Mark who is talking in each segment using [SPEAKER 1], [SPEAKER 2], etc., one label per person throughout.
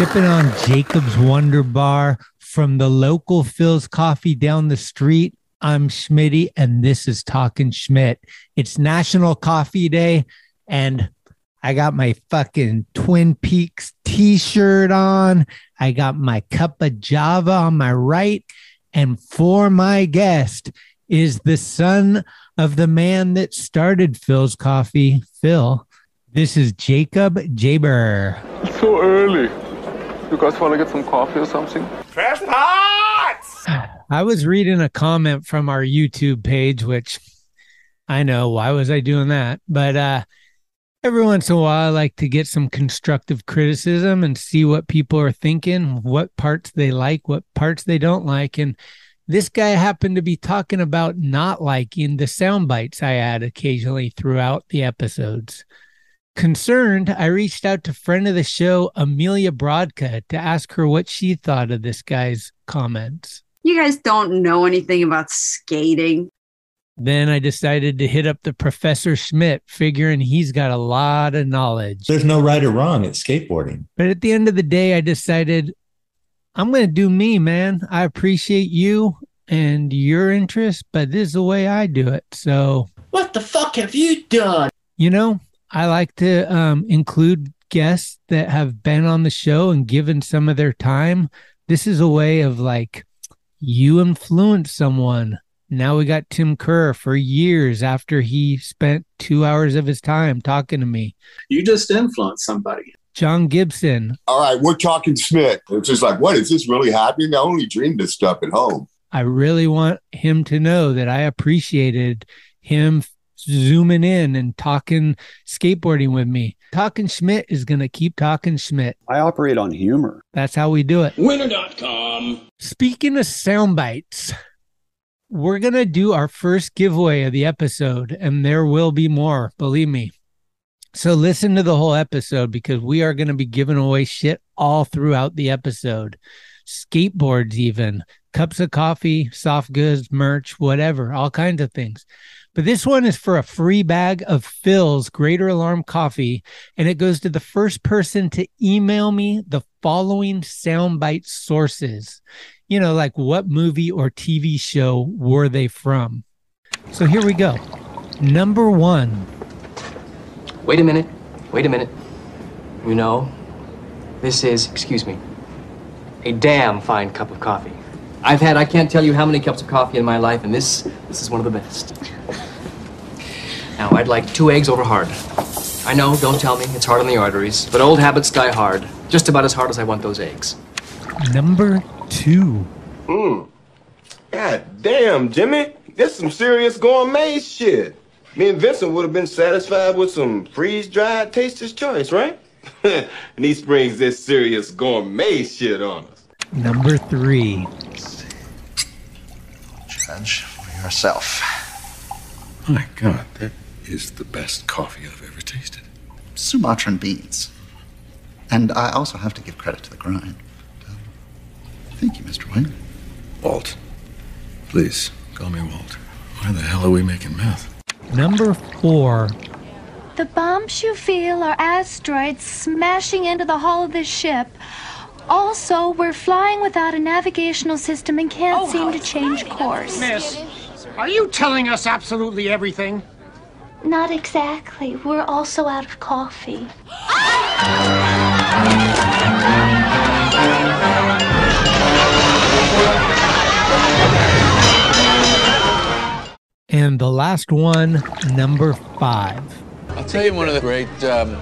[SPEAKER 1] Sipping on Jacob's Wonder Bar from the local Phil's Coffee down the street. I'm Schmitty, and this is Talking Schmidt. It's National Coffee Day, and I got my fucking Twin Peaks t shirt on. I got my cup of Java on my right. And for my guest is the son of the man that started Phil's Coffee, Phil. This is Jacob Jaber.
[SPEAKER 2] It's so early. You guys want to get some coffee or something?
[SPEAKER 3] Fresh pots!
[SPEAKER 1] I was reading a comment from our YouTube page, which I know why was I doing that, but uh, every once in a while, I like to get some constructive criticism and see what people are thinking, what parts they like, what parts they don't like, and this guy happened to be talking about not liking the sound bites I add occasionally throughout the episodes. Concerned, I reached out to friend of the show, Amelia Brodka, to ask her what she thought of this guy's comments.
[SPEAKER 4] You guys don't know anything about skating.
[SPEAKER 1] Then I decided to hit up the Professor Schmidt, figuring he's got a lot of knowledge.
[SPEAKER 5] There's no right or wrong at skateboarding.
[SPEAKER 1] But at the end of the day, I decided I'm going to do me, man. I appreciate you and your interest, but this is the way I do it. So,
[SPEAKER 6] What the fuck have you done?
[SPEAKER 1] you know, I like to um, include guests that have been on the show and given some of their time. This is a way of like, you influence someone. Now we got Tim Kerr for years after he spent two hours of his time talking to me.
[SPEAKER 7] You just influence somebody.
[SPEAKER 1] John Gibson,
[SPEAKER 8] All right, we're talking Schmidt. It's just like, what is this really happening? I only dreamed this stuff at home.
[SPEAKER 1] I really want him to know that I appreciated him zooming in and talking skateboarding with me. Talking Schmidt is going to keep talking Schmidt.
[SPEAKER 7] I operate on humor.
[SPEAKER 1] That's how we do it.
[SPEAKER 3] Winner.com.
[SPEAKER 1] Speaking of sound bites, we're going to do our first giveaway of the episode, and there will be more, believe me. So listen to the whole episode because we are going to be giving away shit all throughout the episode. Skateboards, even cups of coffee, soft goods, merch, whatever, all kinds of things. But this one is for a free bag of Phil's Greater Alarm Coffee, and it goes to the first person to email me the following soundbite sources. You know, like what movie or TV show were they from? So here we go. Number one.
[SPEAKER 9] Wait a minute. Wait a minute. You know, this is, excuse me, a damn fine cup of coffee. I've had I can't tell you how many cups of coffee in my life, and this this is one of the best. Now I'd like two eggs over hard. I know, don't tell me, it's hard on the arteries, but old habits die hard. Just about as hard as I want those eggs.
[SPEAKER 1] Number two.
[SPEAKER 3] Mmm. God damn, Jimmy. This some serious gourmet shit. Me and Vincent would have been satisfied with some freeze-dried taster's choice, right? and he springs this serious gourmet shit on us.
[SPEAKER 1] Number three.
[SPEAKER 10] Judge for yourself.
[SPEAKER 11] My God, that is the best coffee I've ever tasted.
[SPEAKER 10] Sumatran beans. And I also have to give credit to the grind. Uh, thank you, Mr. Wayne.
[SPEAKER 11] Walt. Please, call me Walt. Why the hell are we making meth?
[SPEAKER 1] Number four.
[SPEAKER 12] The bumps you feel are asteroids smashing into the hull of this ship. Also, we're flying without a navigational system and can't seem to change course.
[SPEAKER 13] Miss, are you telling us absolutely everything?
[SPEAKER 12] Not exactly. We're also out of coffee.
[SPEAKER 1] And the last one, number five.
[SPEAKER 14] I'll tell you one of the great um,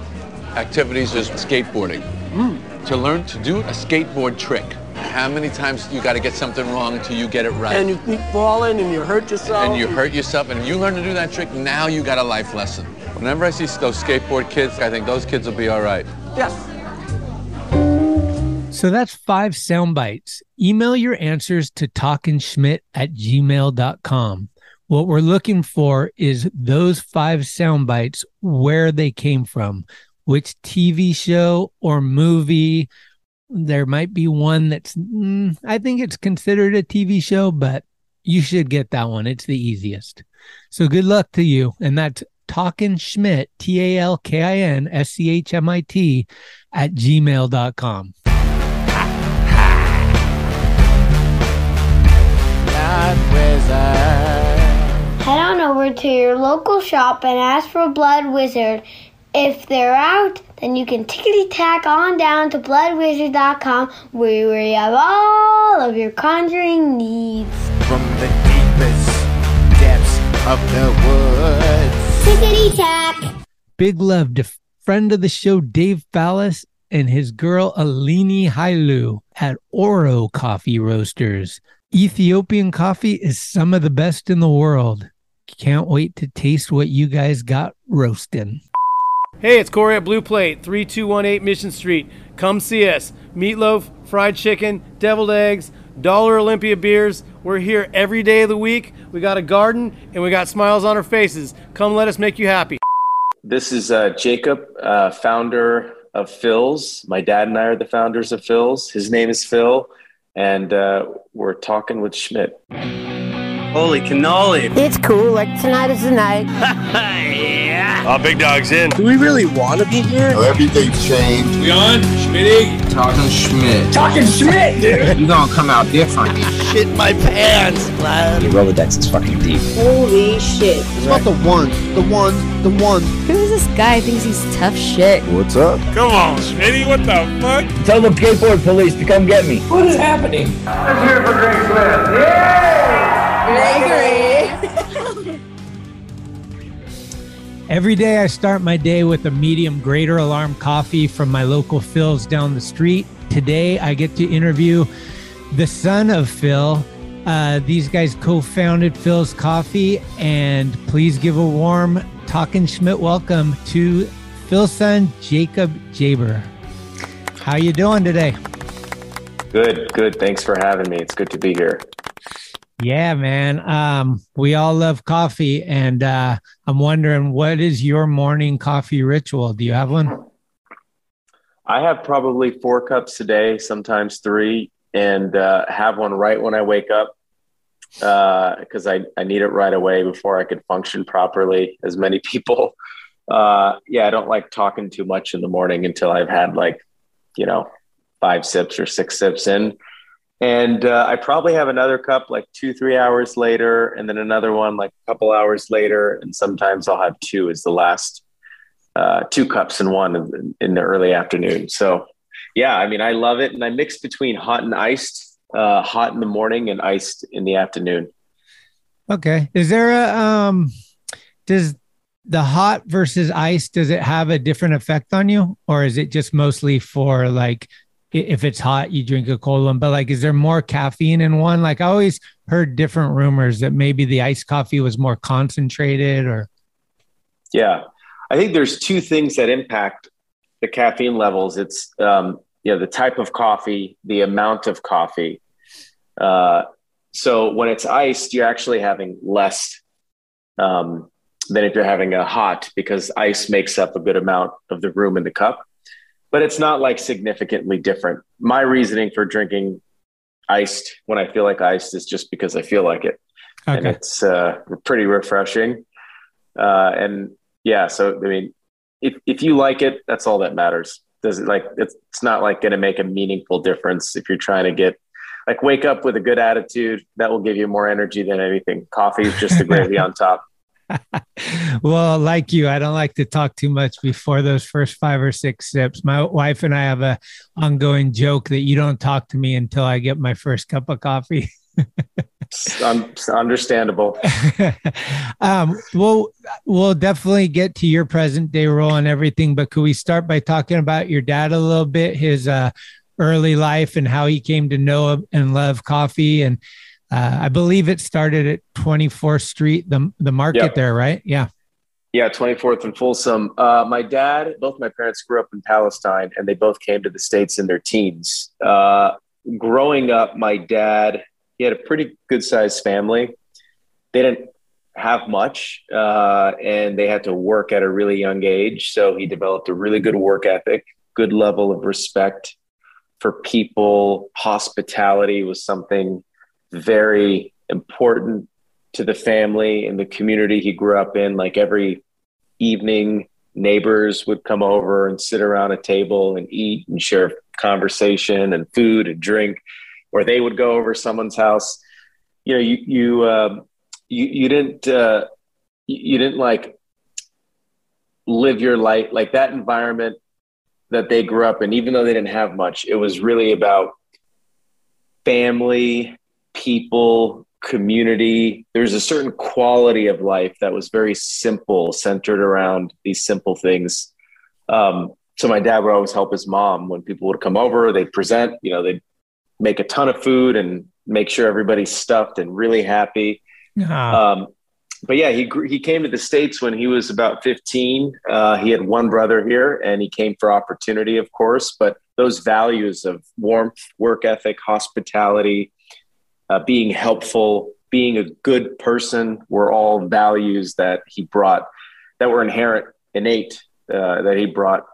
[SPEAKER 14] activities is skateboarding. To learn to do a skateboard trick. How many times you got to get something wrong until you get it right?
[SPEAKER 15] And you keep falling and you hurt yourself.
[SPEAKER 14] and you hurt yourself, and you learn to do that trick. Now you got a life lesson. Whenever I see those skateboard kids, I think those kids will be all right.
[SPEAKER 15] Yes.
[SPEAKER 1] So that's five sound bites. Email your answers to talkinschmidt at gmail.com. What we're looking for is those five sound bites, where they came from, which TV show or movie. There might be one that's, mm, I think it's considered a TV show, but you should get that one. It's the easiest. So good luck to you. And that's Talkin Schmidt, T A L K I N S C H M I T, at gmail.com.
[SPEAKER 16] Head on over to your local shop and ask for Blood Wizard. If they're out, then you can tickety tack on down to bloodwizard.com where where you have all of your conjuring needs.
[SPEAKER 17] From the deepest depths of the woods.
[SPEAKER 16] Tickety tack.
[SPEAKER 1] Big love to friend of the show, Dave Fallis, and his girl, Alini Hailu at Oro Coffee Roasters. Ethiopian coffee is some of the best in the world. Can't wait to taste what you guys got roasting.
[SPEAKER 18] Hey, it's Corey at Blue Plate, 3218 Mission Street. Come see us. Meatloaf, fried chicken, deviled eggs, Dollar Olympia beers. We're here every day of the week. We got a garden and we got smiles on our faces. Come let us make you happy.
[SPEAKER 19] This is uh, Jacob, uh, founder of Phil's. My dad and I are the founders of Phil's. His name is Phil, and uh, we're talking with Schmidt.
[SPEAKER 20] Holy cannoli.
[SPEAKER 21] It's cool. Like tonight is the night.
[SPEAKER 20] yeah. Oh, big dog's in.
[SPEAKER 21] Do we really want to be here?
[SPEAKER 8] Now, everything's changed.
[SPEAKER 20] We on? Schmitty?
[SPEAKER 22] Talking Schmidt.
[SPEAKER 21] Talking Schmidt, dude.
[SPEAKER 22] You gonna come out different.
[SPEAKER 21] Shit my pants, lad.
[SPEAKER 22] Your Rolodex is fucking deep.
[SPEAKER 21] Holy shit.
[SPEAKER 23] It's about the one, the one, the one.
[SPEAKER 24] Who is this guy? Thinks he's tough shit.
[SPEAKER 8] What's up?
[SPEAKER 20] Come on, Schmitty. What the fuck?
[SPEAKER 22] Tell the skateboard police to come get me.
[SPEAKER 21] What is happening?
[SPEAKER 20] Let's hear it for Greg Smith. Yeah!
[SPEAKER 24] Gregory.
[SPEAKER 1] Every day I start my day with a medium greater alarm coffee from my local Phil's down the street. Today I get to interview the son of Phil. Uh, these guys co-founded Phil's Coffee, and please give a warm Talking Schmidt welcome to Phil's son Jacob Jaber. How you doing today?
[SPEAKER 19] Good, good. Thanks for having me. It's good to be here.
[SPEAKER 1] Yeah, man. Um, we all love coffee, and uh, I'm wondering what is your morning coffee ritual? Do you have one?
[SPEAKER 19] I have probably four cups a day, sometimes three, and uh, have one right when I wake up because I, I need it right away before I could function properly, as many people. Uh, yeah, I don't like talking too much in the morning until I've had like, you know, five sips or six sips in. And uh, I probably have another cup like two, three hours later, and then another one like a couple hours later. And sometimes I'll have two as the last uh, two cups in one in, the early afternoon. So, yeah, I mean, I love it. And I mix between hot and iced, uh, hot in the morning and iced in the afternoon.
[SPEAKER 1] Okay. Is there a um? Does the hot versus ice does it have a different effect on you, or is it just mostly for like if it's hot you drink a cold one? But like, is there more caffeine in one? Like, I always heard different rumors that maybe the iced coffee was more concentrated, or
[SPEAKER 19] Yeah, I think there's two things that impact the caffeine levels. It's um, you know the type of coffee, the amount of coffee. Uh, so when it's iced, you're actually having less um, than if you're having a hot because ice makes up a good amount of the room in the cup. But it's not like significantly different. My reasoning for drinking iced when I feel like iced is just because I feel like it. And it's uh, pretty refreshing. Uh, and yeah, so I mean, if, if you like it, that's all that matters. Does it like it's, it's not like going to make a meaningful difference if you're trying to get like wake up with a good attitude. That will give you more energy than anything. Coffee is just the gravy on top.
[SPEAKER 1] Well, like you, I don't like to talk too much before those first five or six sips. My wife and I have a ongoing joke that you don't talk to me until I get my first cup of coffee.
[SPEAKER 19] Un- understandable.
[SPEAKER 1] um, we'll we'll definitely get to your present day role and everything, but could we start by talking about your dad a little bit, his uh, early life and how he came to know and love coffee? And uh, I believe it started at 24th Street, the the market
[SPEAKER 19] Yep.
[SPEAKER 1] there, right? Yeah.
[SPEAKER 19] Yeah, 24th and Folsom. Uh, my dad, both my parents grew up in Palestine and they both came to the States in their teens. Uh, growing up, my dad, he had a pretty good sized family. They didn't have much uh, and they had to work at a really young age. So he developed a really good work ethic, good level of respect for people. Hospitality was something very important to the family and the community he grew up in. Like every evening, neighbors would come over and sit around a table and eat and share conversation and food and drink, or they would go over someone's house. You know, you you um, you, you didn't uh, you didn't like live your life like that environment that they grew up in. Even though they didn't have much, it was really about family, people, community. There's a certain quality of life that was very simple, centered around these simple things. Um, so my dad would always help his mom when people would come over. They'd present, you know, they'd make a ton of food and make sure everybody's stuffed and really happy.
[SPEAKER 1] Ah.
[SPEAKER 19] Um, but yeah, he grew, he came to the states when he was about 15. Uh, he had one brother here, and he came for opportunity, of course. But those values of warmth, work ethic, hospitality, uh, being helpful, being a good person were all values that he brought that were inherent, innate, uh, that he brought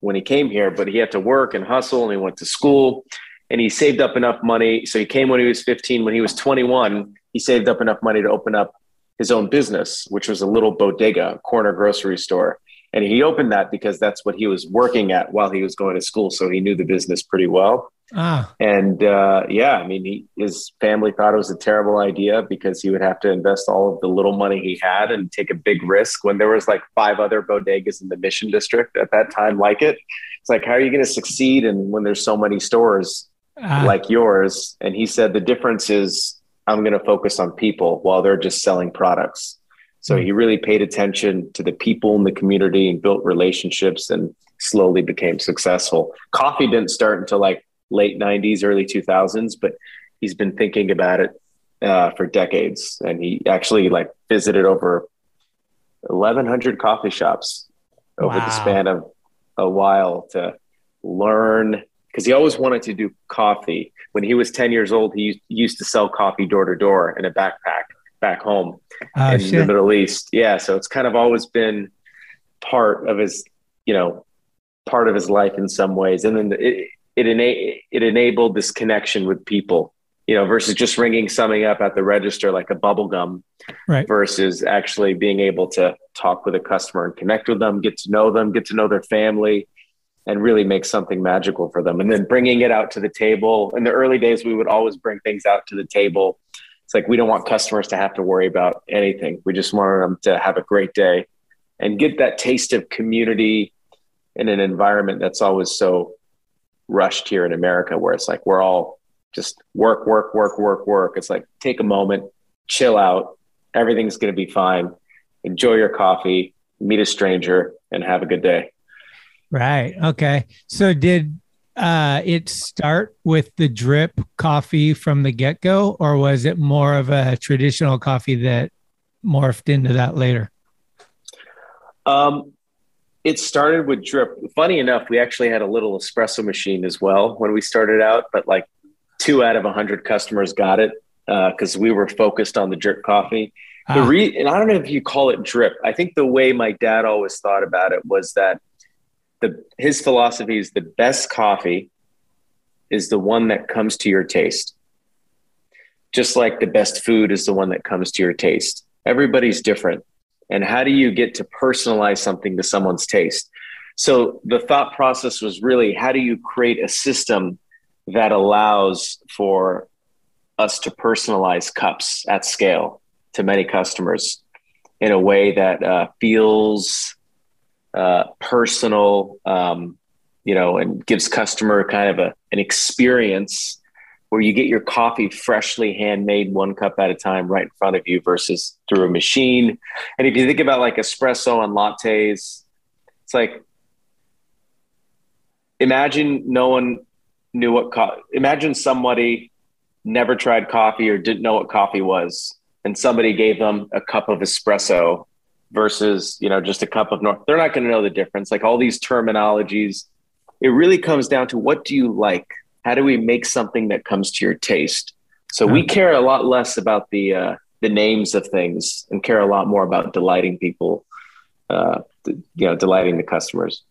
[SPEAKER 19] when he came here. But he had to work and hustle, and he went to school, and he saved up enough money. So he came when he was 15. When he was 21, he saved up enough money to open up his own business, which was a little bodega, corner grocery store. And he opened that because that's what he was working at while he was going to school. So he knew the business pretty well.
[SPEAKER 1] Ah.
[SPEAKER 19] And uh, yeah, I mean, he, his family thought it was a terrible idea because he would have to invest all of the little money he had and take a big risk when there was like five other bodegas in the Mission District at that time like it. It's like, how are you going to succeed and when there's so many stores
[SPEAKER 1] Ah.
[SPEAKER 19] like yours? And he said the difference is I'm going to focus on people while they're just selling products. So he really paid attention to the people in the community and built relationships and slowly became successful. Coffee didn't start until like late 90s, early 2000s, but he's been thinking about it uh, for decades. And he actually like visited over 1,100 coffee shops over
[SPEAKER 1] Wow.
[SPEAKER 19] the span of a while to learn because he always wanted to do coffee. When he was 10 years old, he used, to sell coffee door to door in a backpack back home
[SPEAKER 1] Oh,
[SPEAKER 19] in the. Middle East. Yeah. So it's kind of always been part of his, you know, part of his life in some ways. And then it, it, ena- it enabled this connection with people, you know, versus just ringing something up at the register like a bubble gum
[SPEAKER 1] Right.
[SPEAKER 19] versus actually being able to talk with a customer and connect with them, get to know them, get to know their family, and really make something magical for them. And then bringing it out to the table. In the early days, we would always bring things out to the table. It's like we don't want customers to have to worry about anything. We just want them to have a great day and get that taste of community in an environment that's always so rushed here in America, where it's like we're all just work, work, work, work, work. It's like take a moment, chill out. Everything's going to be fine. Enjoy your coffee, meet a stranger, and have a good day.
[SPEAKER 1] Right. Okay. So did uh, it start with the drip coffee from the get go, or was it more of a traditional coffee that morphed into that later?
[SPEAKER 19] Um, it started with drip. Funny enough, we actually had a little espresso machine as well when we started out, but like two out of a hundred customers got it because we were focused on the drip coffee. The
[SPEAKER 1] Ah.
[SPEAKER 19] re- and I don't know if you call it drip. I think the way my dad always thought about it was that the his philosophy is the best coffee is the one that comes to your taste. Just like the best food is the one that comes to your taste. Everybody's different. And how do you get to personalize something to someone's taste? So the thought process was really how do you create a system that allows for us to personalize cups at scale to many customers in a way that uh, feels uh, personal, um, you know, and gives customer kind of a, an experience where you get your coffee freshly handmade one cup at a time right in front of you versus through a machine. And if you think about like espresso and lattes, it's like imagine no one knew what co- imagine somebody never tried coffee or didn't know what coffee was and somebody gave them a cup of espresso versus you know just a cup of north they're not going to know the difference like all these terminologies it really comes down to what do you like how do we make something that comes to your taste so we care a lot less about the uh, the names of things and care a lot more about delighting people uh, you know delighting the customers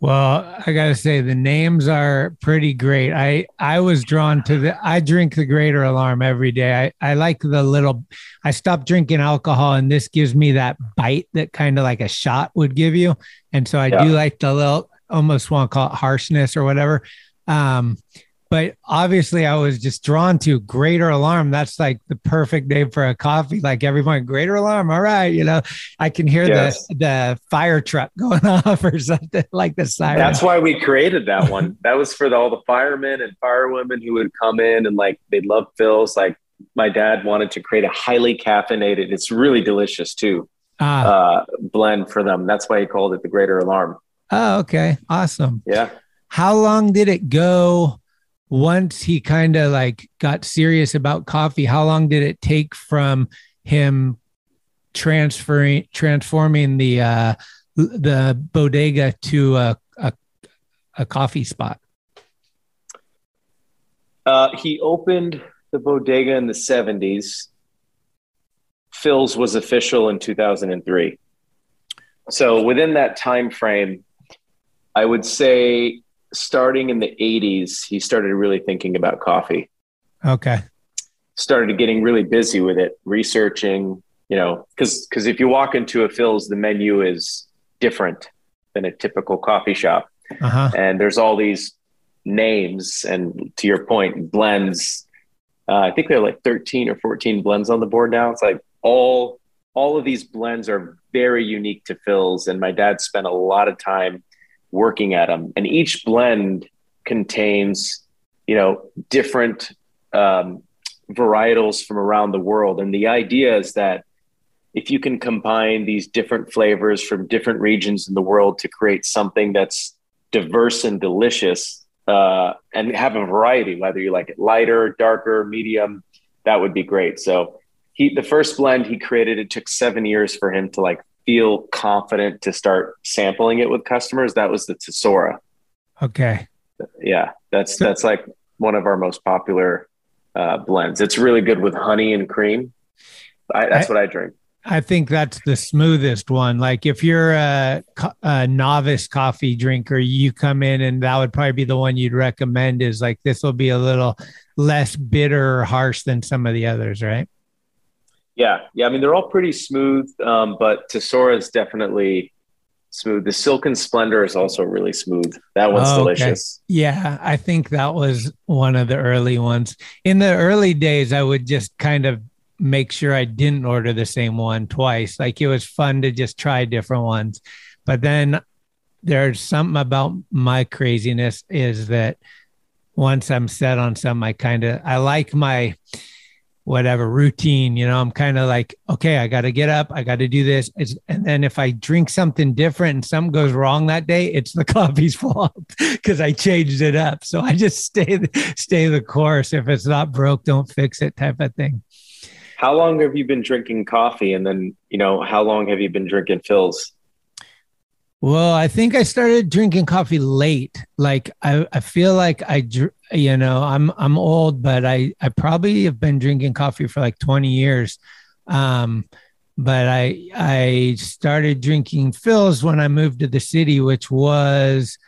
[SPEAKER 1] Well, I gotta say the names are pretty great. I I was drawn to the. I drink the Greater Alarm every day. I I like the little. I stopped drinking alcohol, and this gives me that bite that kind of like a shot would give you. And so I do like the little, almost want to call it harshness or whatever. Um, but obviously, I was just drawn to Greater Alarm. That's like the perfect name for a coffee. Like every morning, Greater Alarm. All right, you know, I can hear
[SPEAKER 19] Yes.
[SPEAKER 1] the the fire truck going off or something like the siren.
[SPEAKER 19] That's why we created that one. that was for the, all the firemen and firewomen who would come in and like they love Phil's. Like my dad wanted to create a highly caffeinated. It's really delicious too.
[SPEAKER 1] Ah.
[SPEAKER 19] Uh, blend for them. That's why he called it the Greater Alarm.
[SPEAKER 1] Oh, okay. Awesome.
[SPEAKER 19] Yeah.
[SPEAKER 1] How long did it go once he kind of like got serious about coffee? How long did it take from him transferring transforming the uh the bodega to a a, a coffee spot?
[SPEAKER 19] Uh, he opened the bodega in the 70s. Phil's was official in 2003. So within that time frame, I would say starting in the 80s, he started really thinking about coffee.
[SPEAKER 1] Okay.
[SPEAKER 19] Started getting really busy with it, researching, you know, because because if you walk into a Phil's, the menu is different than a typical coffee shop
[SPEAKER 1] Uh-huh.
[SPEAKER 19] and there's all these names and to your point blends uh, i think there are like 13 or 14 blends on the board now it's like all all of these blends are very unique to phil's and my dad spent a lot of time working at them and each blend contains you know different um, varietals from around the world and the idea is that if you can combine these different flavors from different regions in the world to create something that's diverse and delicious uh, and have a variety, whether you like it lighter, darker, medium, that would be great. So he, the first blend he created, it took seven years for him to like feel confident to start sampling it with customers. That was the Tesora.
[SPEAKER 1] Okay.
[SPEAKER 19] Yeah, that's that's like one of our most popular uh, blends. It's really good with honey and cream. I, that's
[SPEAKER 1] I-
[SPEAKER 19] what I drink.
[SPEAKER 1] I think that's the smoothest one. Like if you're a, a novice coffee drinker, you come in and that would probably be the one you'd recommend is like this will be a little less bitter or harsh than some of the others, right?
[SPEAKER 19] Yeah, yeah. I mean, they're all pretty smooth, um, but Tesora is definitely smooth. The Silken Splendor is also really smooth. That one's
[SPEAKER 1] Oh, okay.
[SPEAKER 19] delicious.
[SPEAKER 1] Yeah, I think that was one of the early ones. In the early days, I would just kind of make sure I didn't order the same one twice. Like it was fun to just try different ones. But then there's something about my craziness is that once I'm set on some, I kind of I like my whatever routine, you know, I'm kind of like, okay, I got to get up, I got to do this. It's, and then if I drink something different and something goes wrong that day, it's the coffee's fault because I changed it up. So I just stay, stay the course. If it's not broke, don't fix it type of thing.
[SPEAKER 19] How long have you been drinking coffee? And then, you know, how long have you been drinking Phil's?
[SPEAKER 1] Well, I think I started drinking coffee late. Like I, I feel like I, you know, I'm I'm old, but I I probably have been drinking coffee for like 20 years. Um, but I I started drinking Phil's when I moved to the city, which was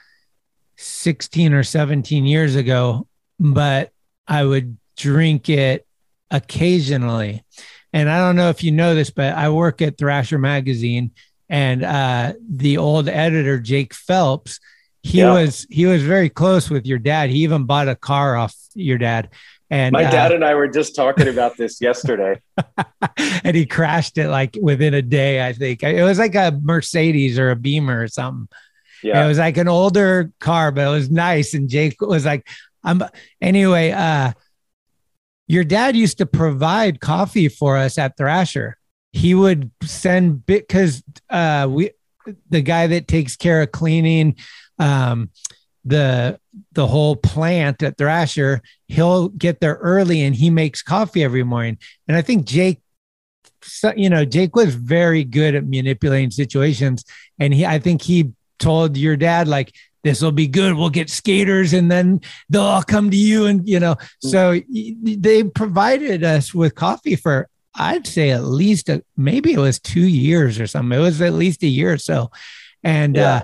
[SPEAKER 1] 16 or 17 years ago. But I would drink it occasionally. And I don't know if you know this, but I work at Thrasher Magazine, and uh, the old editor Jake Phelps, he
[SPEAKER 19] Yeah.
[SPEAKER 1] was he was very close with your dad. He even bought a car off your dad. And
[SPEAKER 19] My
[SPEAKER 1] uh,
[SPEAKER 19] dad and I were just talking about this yesterday.
[SPEAKER 1] and he crashed it like within a day, I think. It was like a Mercedes or a Beamer or something.
[SPEAKER 19] Yeah.
[SPEAKER 1] It was like an older car, but it was nice. And Jake was like, I'm anyway, uh your dad used to provide coffee for us at Thrasher. He would send bit because uh we the guy that takes care of cleaning um the the whole plant at Thrasher, he'll get there early and he makes coffee every morning. And I think Jake so, you know, Jake was very good at manipulating situations. And he, I think he told your dad, like, this will be good. We'll get skaters and then they'll all come to you. And, you know, so they provided us with coffee for, I'd say at least, a, maybe it was two years or something. It was at least a year or so. And, uh,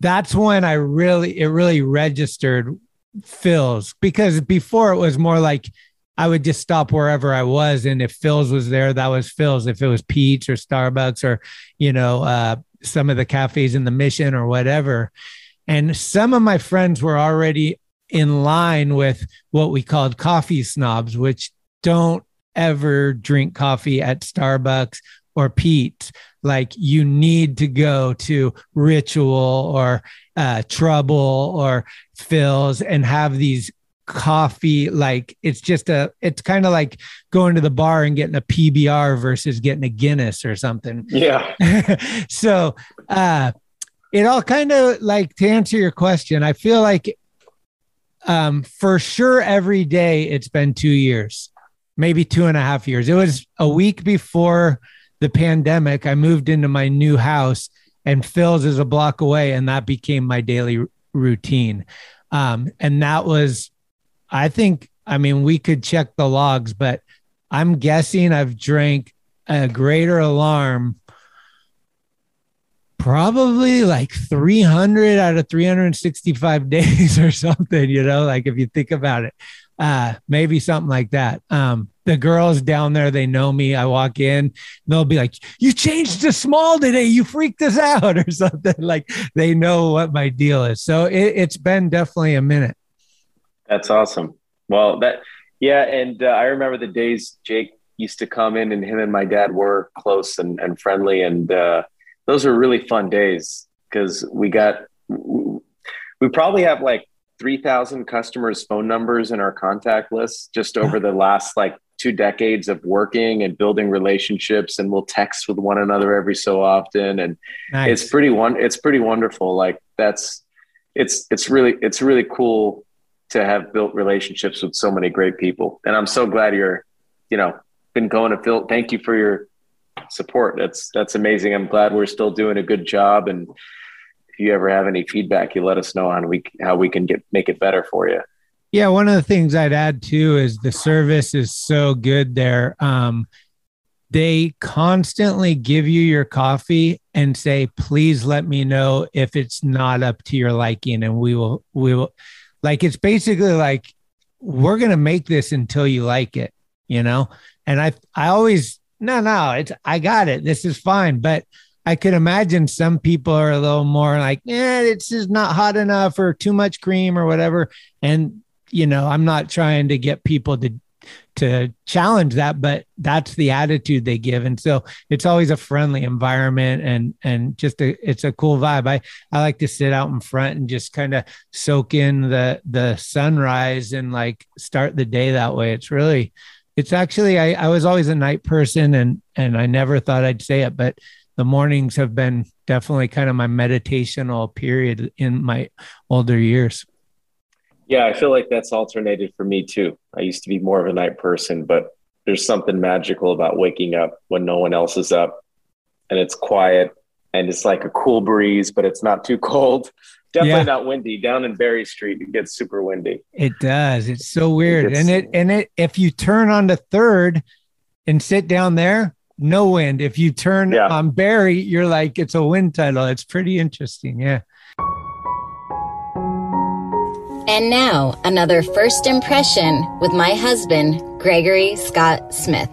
[SPEAKER 1] that's when I really, it really registered Phil's because before it was more like I would just stop wherever I was. And if Phil's was there, that was Phil's. If it was Pete's or Starbucks or, you know, uh, some of the cafes in the mission or whatever. And some of my friends were already in line with what we called coffee snobs, which don't ever drink coffee at Starbucks or Pete's. Like you need to go to Ritual or uh, Trouble or Phil's and have these coffee. Like it's just a, it's kind of like going to the bar and getting a PBR versus getting a Guinness or something.
[SPEAKER 19] Yeah.
[SPEAKER 1] so uh it all kind of like to answer your question i feel like um for sure every day it's been two years maybe two and a half years. It was a week before the pandemic. I moved into my new house and phil's is a block away and that became my daily routine. Um and that was i think i mean we could check the logs but i'm guessing i've drank a greater alarm probably like 300 out of 365 days or something you know like if you think about it uh maybe something like that. Um the girls down there they know me. I walk in they'll be like you changed to small today. You freaked us out or something. Like they know what my deal is. So it, it's been definitely a minute.
[SPEAKER 19] That's awesome. Well, that yeah, and uh, I remember the days Jake used to come in, and him and my dad were close and, and friendly, and uh, those were really fun days because we got we probably have like three thousand customers' phone numbers in our contact list just over the last like two decades of working and building relationships, and we'll text with one another every so often, and
[SPEAKER 1] Nice.
[SPEAKER 19] it's pretty one it's pretty wonderful. Like that's it's it's really it's really cool to have built relationships with so many great people. And I'm so glad you're, you know, been going to Phil. Thank you for your support. That's that's amazing. I'm glad we're still doing a good job. And if you ever have any feedback, you let us know on we how we can get make it better for you.
[SPEAKER 1] Yeah, one of the things I'd add too is the service is so good there. Um, they constantly give you your coffee and say, "Please let me know if it's not up to your liking," and we will we will like it's basically like we're gonna make this until you like it, you know. And I I always no no it's I got it. This is fine, but I could imagine some people are a little more like, yeah, it's just not hot enough or too much cream or whatever. And you know, I'm not trying to get people to to challenge that, but that's the attitude they give. And so it's always a friendly environment and and just a it's a cool vibe. I I like to sit out in front and just kind of soak in the the sunrise and like start the day that way. It's really it's actually I, I was always a night person and and I never thought I'd say it, but the mornings have been definitely kind of my meditational period in my older years.
[SPEAKER 19] Yeah, I feel like that's alternated for me too. I used to be more of a night person, but there's something magical about waking up when no one else is up and it's quiet and it's like a cool breeze, but it's not too cold. Definitely
[SPEAKER 1] Yeah.
[SPEAKER 19] not windy. Down in Berry Street, it gets super windy.
[SPEAKER 1] It does. It's so weird.
[SPEAKER 19] gets-
[SPEAKER 1] and it and it if you turn on the third and sit down there, no wind. If you turn
[SPEAKER 19] Yeah.
[SPEAKER 1] on Berry, you're like it's a wind tunnel. It's pretty interesting. Yeah.
[SPEAKER 25] And now, another first impression with my husband, Gregory Scott Smith.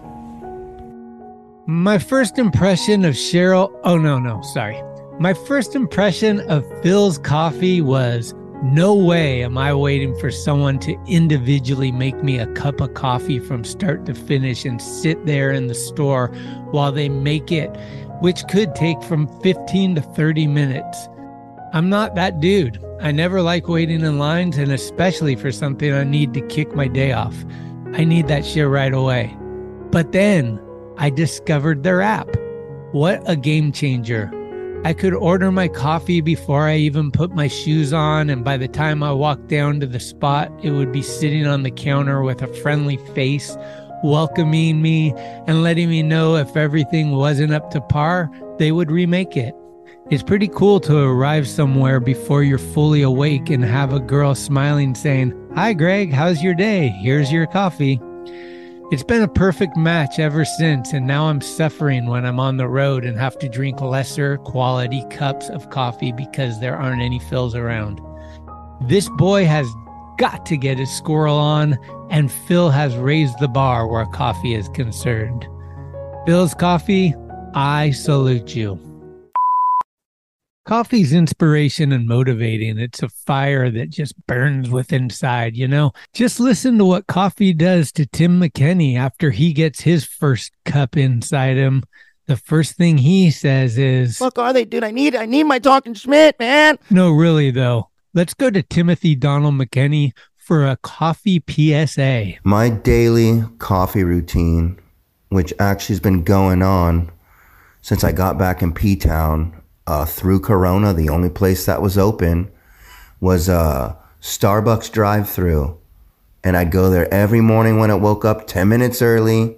[SPEAKER 1] My first impression of Cheryl. Oh, no, no, sorry. My first impression of Phil's coffee was no way am I waiting for someone to individually make me a cup of coffee from start to finish and sit there in the store while they make it, which could take from 15 to 30 minutes. I'm not that dude. I never like waiting in lines, and especially for something I need to kick my day off. I need that shit right away. But then I discovered their app. What a game changer. I could order my coffee before I even put my shoes on, and by the time I walked down to the spot, it would be sitting on the counter with a friendly face, welcoming me and letting me know if everything wasn't up to par, they would remake it. It's pretty cool to arrive somewhere before you're fully awake and have a girl smiling saying, Hi, Greg, how's your day? Here's your coffee. It's been a perfect match ever since, and now I'm suffering when I'm on the road and have to drink lesser quality cups of coffee because there aren't any Phil's around. This boy has got to get his squirrel on, and Phil has raised the bar where coffee is concerned. Phil's Coffee, I salute you. Coffee's inspiration and motivating. It's a fire that just burns within inside, you know? Just listen to what coffee does to Tim McKenney after he gets his first cup inside him. The first thing he says is,
[SPEAKER 21] Fuck are they, dude? I need I need my talking Schmidt, man.
[SPEAKER 1] No, really, though. Let's go to Timothy Donald McKenney for a coffee PSA.
[SPEAKER 26] My daily coffee routine, which actually has been going on since I got back in P Town uh, through Corona, the only place that was open was a Starbucks drive through. And I'd go there every morning when I woke up 10 minutes early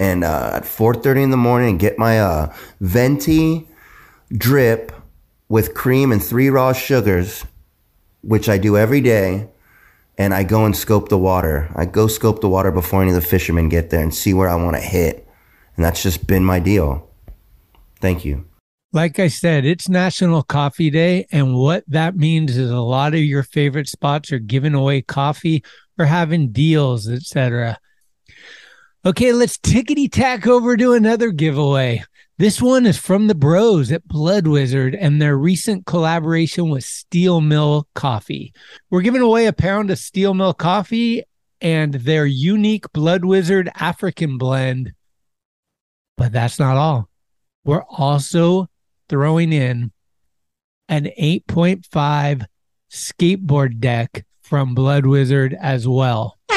[SPEAKER 26] and uh, at 4.30 in the morning and get my uh, venti drip with cream and three raw sugars, which I do every day and I go and scope the water. I go scope the water before any of the fishermen get there and see where I want to hit. And that's just been my deal. Thank you.
[SPEAKER 1] Like I said, it's National Coffee Day, and what that means is a lot of your favorite spots are giving away coffee or having deals, etc. Okay, let's tickety tack over to another giveaway. This one is from the bros at Blood Wizard and their recent collaboration with Steel Mill Coffee. We're giving away a pound of Steel Mill Coffee and their unique Blood Wizard African blend. But that's not all. We're also throwing in an 8.5 skateboard deck from Blood Wizard as well. The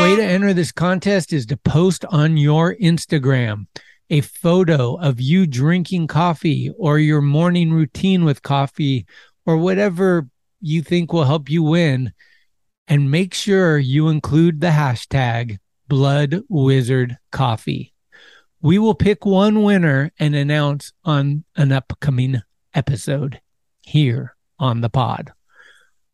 [SPEAKER 1] way to enter this contest is to post on your Instagram a photo of you drinking coffee or your morning routine with coffee or whatever you think will help you win. And make sure you include the hashtag Blood Wizard Coffee. We will pick one winner and announce on an upcoming episode here on the pod.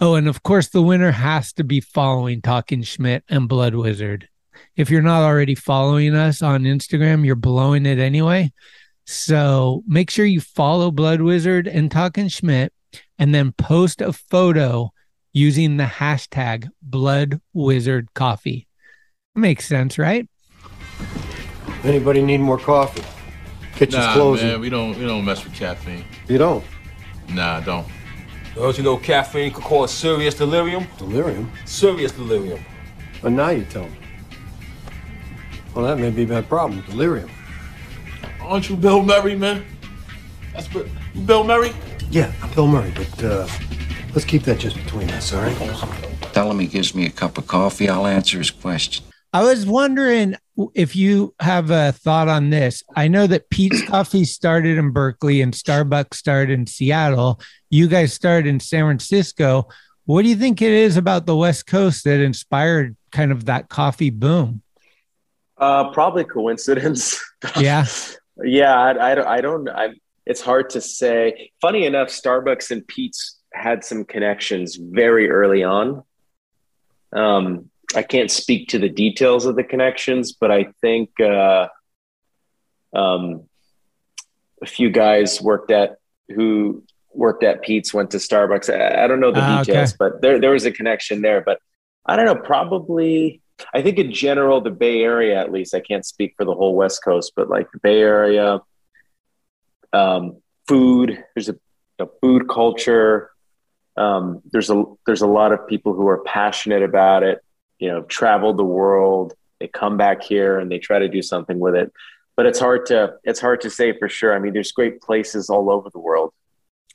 [SPEAKER 1] Oh, and of course, the winner has to be following Talking Schmidt and Blood Wizard. If you're not already following us on Instagram, you're blowing it anyway. So make sure you follow Blood Wizard and Talking Schmidt and then post a photo using the hashtag Blood Wizard Coffee. Makes sense, right?
[SPEAKER 27] Anybody need more coffee? Kitchen's
[SPEAKER 11] nah,
[SPEAKER 27] closing.
[SPEAKER 11] man, we don't we don't mess with caffeine.
[SPEAKER 27] You don't?
[SPEAKER 11] Nah, don't.
[SPEAKER 28] Don't you know caffeine could cause serious delirium?
[SPEAKER 27] Delirium?
[SPEAKER 28] Serious delirium.
[SPEAKER 27] But now you tell me. Well, that may be my problem. Delirium.
[SPEAKER 11] Aren't you Bill Murray, man? That's Bill, you Bill Murray.
[SPEAKER 27] Yeah, I'm Bill Murray, but uh, let's keep that just between us, all right?
[SPEAKER 29] Tell him he gives me a cup of coffee, I'll answer his question.
[SPEAKER 1] I was wondering if you have a thought on this. I know that Pete's Coffee started in Berkeley and Starbucks started in Seattle. You guys started in San Francisco. What do you think it is about the West Coast that inspired kind of that coffee boom?
[SPEAKER 19] Uh, probably coincidence.
[SPEAKER 1] Yeah.
[SPEAKER 19] yeah, I, I, don't- I don't. I, it's hard to say. Funny enough, Starbucks and Pete's had some connections very early on. Um, I can't speak to the details of the connections, but I think uh, um, a few guys worked at who worked at Pete's went to Starbucks. I, I don't know the
[SPEAKER 1] Ah,
[SPEAKER 19] details,
[SPEAKER 1] okay.
[SPEAKER 19] but there there was a connection there. But I don't know. Probably, I think in general, the Bay Area, at least, I can't speak for the whole West Coast, but like the Bay Area, um, food. There's a, a food culture. Um, there's a there's a lot of people who are passionate about it. You know, traveled the world. They come back here and they try to do something with it. But it's hard to it's hard to say for sure. I mean, there's great places all over the world.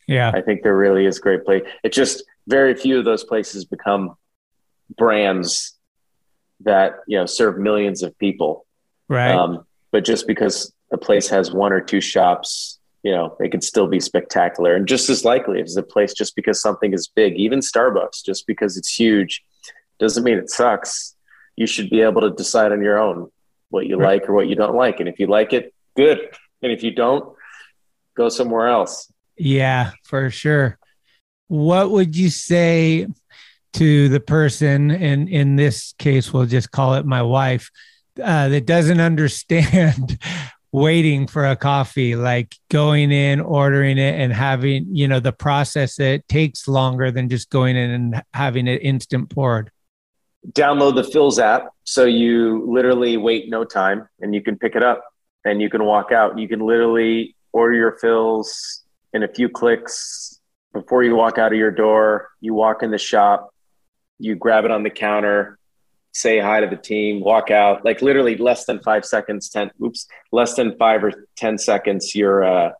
[SPEAKER 1] Yeah.
[SPEAKER 19] I think there really is great place. It's just very few of those places become brands that you know serve millions of people.
[SPEAKER 1] Right.
[SPEAKER 19] Um, but just because a place has one or two shops, you know, they can still be spectacular. And just as likely as a place, just because something is big, even Starbucks, just because it's huge, doesn't mean it sucks. You should be able to decide on your own what you
[SPEAKER 1] Right.
[SPEAKER 19] like or what you don't like. And if you like it, good. And if you don't, go somewhere else.
[SPEAKER 1] Yeah, for sure. What would you say to the person, and in this case, we'll just call it my wife, uh, that doesn't understand waiting for a coffee, like going in, ordering it, and having, you know, the process that takes longer than just going in and having it instant poured?
[SPEAKER 19] Download the Phil's app. So you literally wait no time and you can pick it up and you can walk out. You can literally order your Phil's in a few clicks before you walk out of your door. You walk in the shop, you grab it on the counter, say hi to the team, walk out. Like literally less than five seconds, 10, oops, less than five or 10 seconds, you're, uh,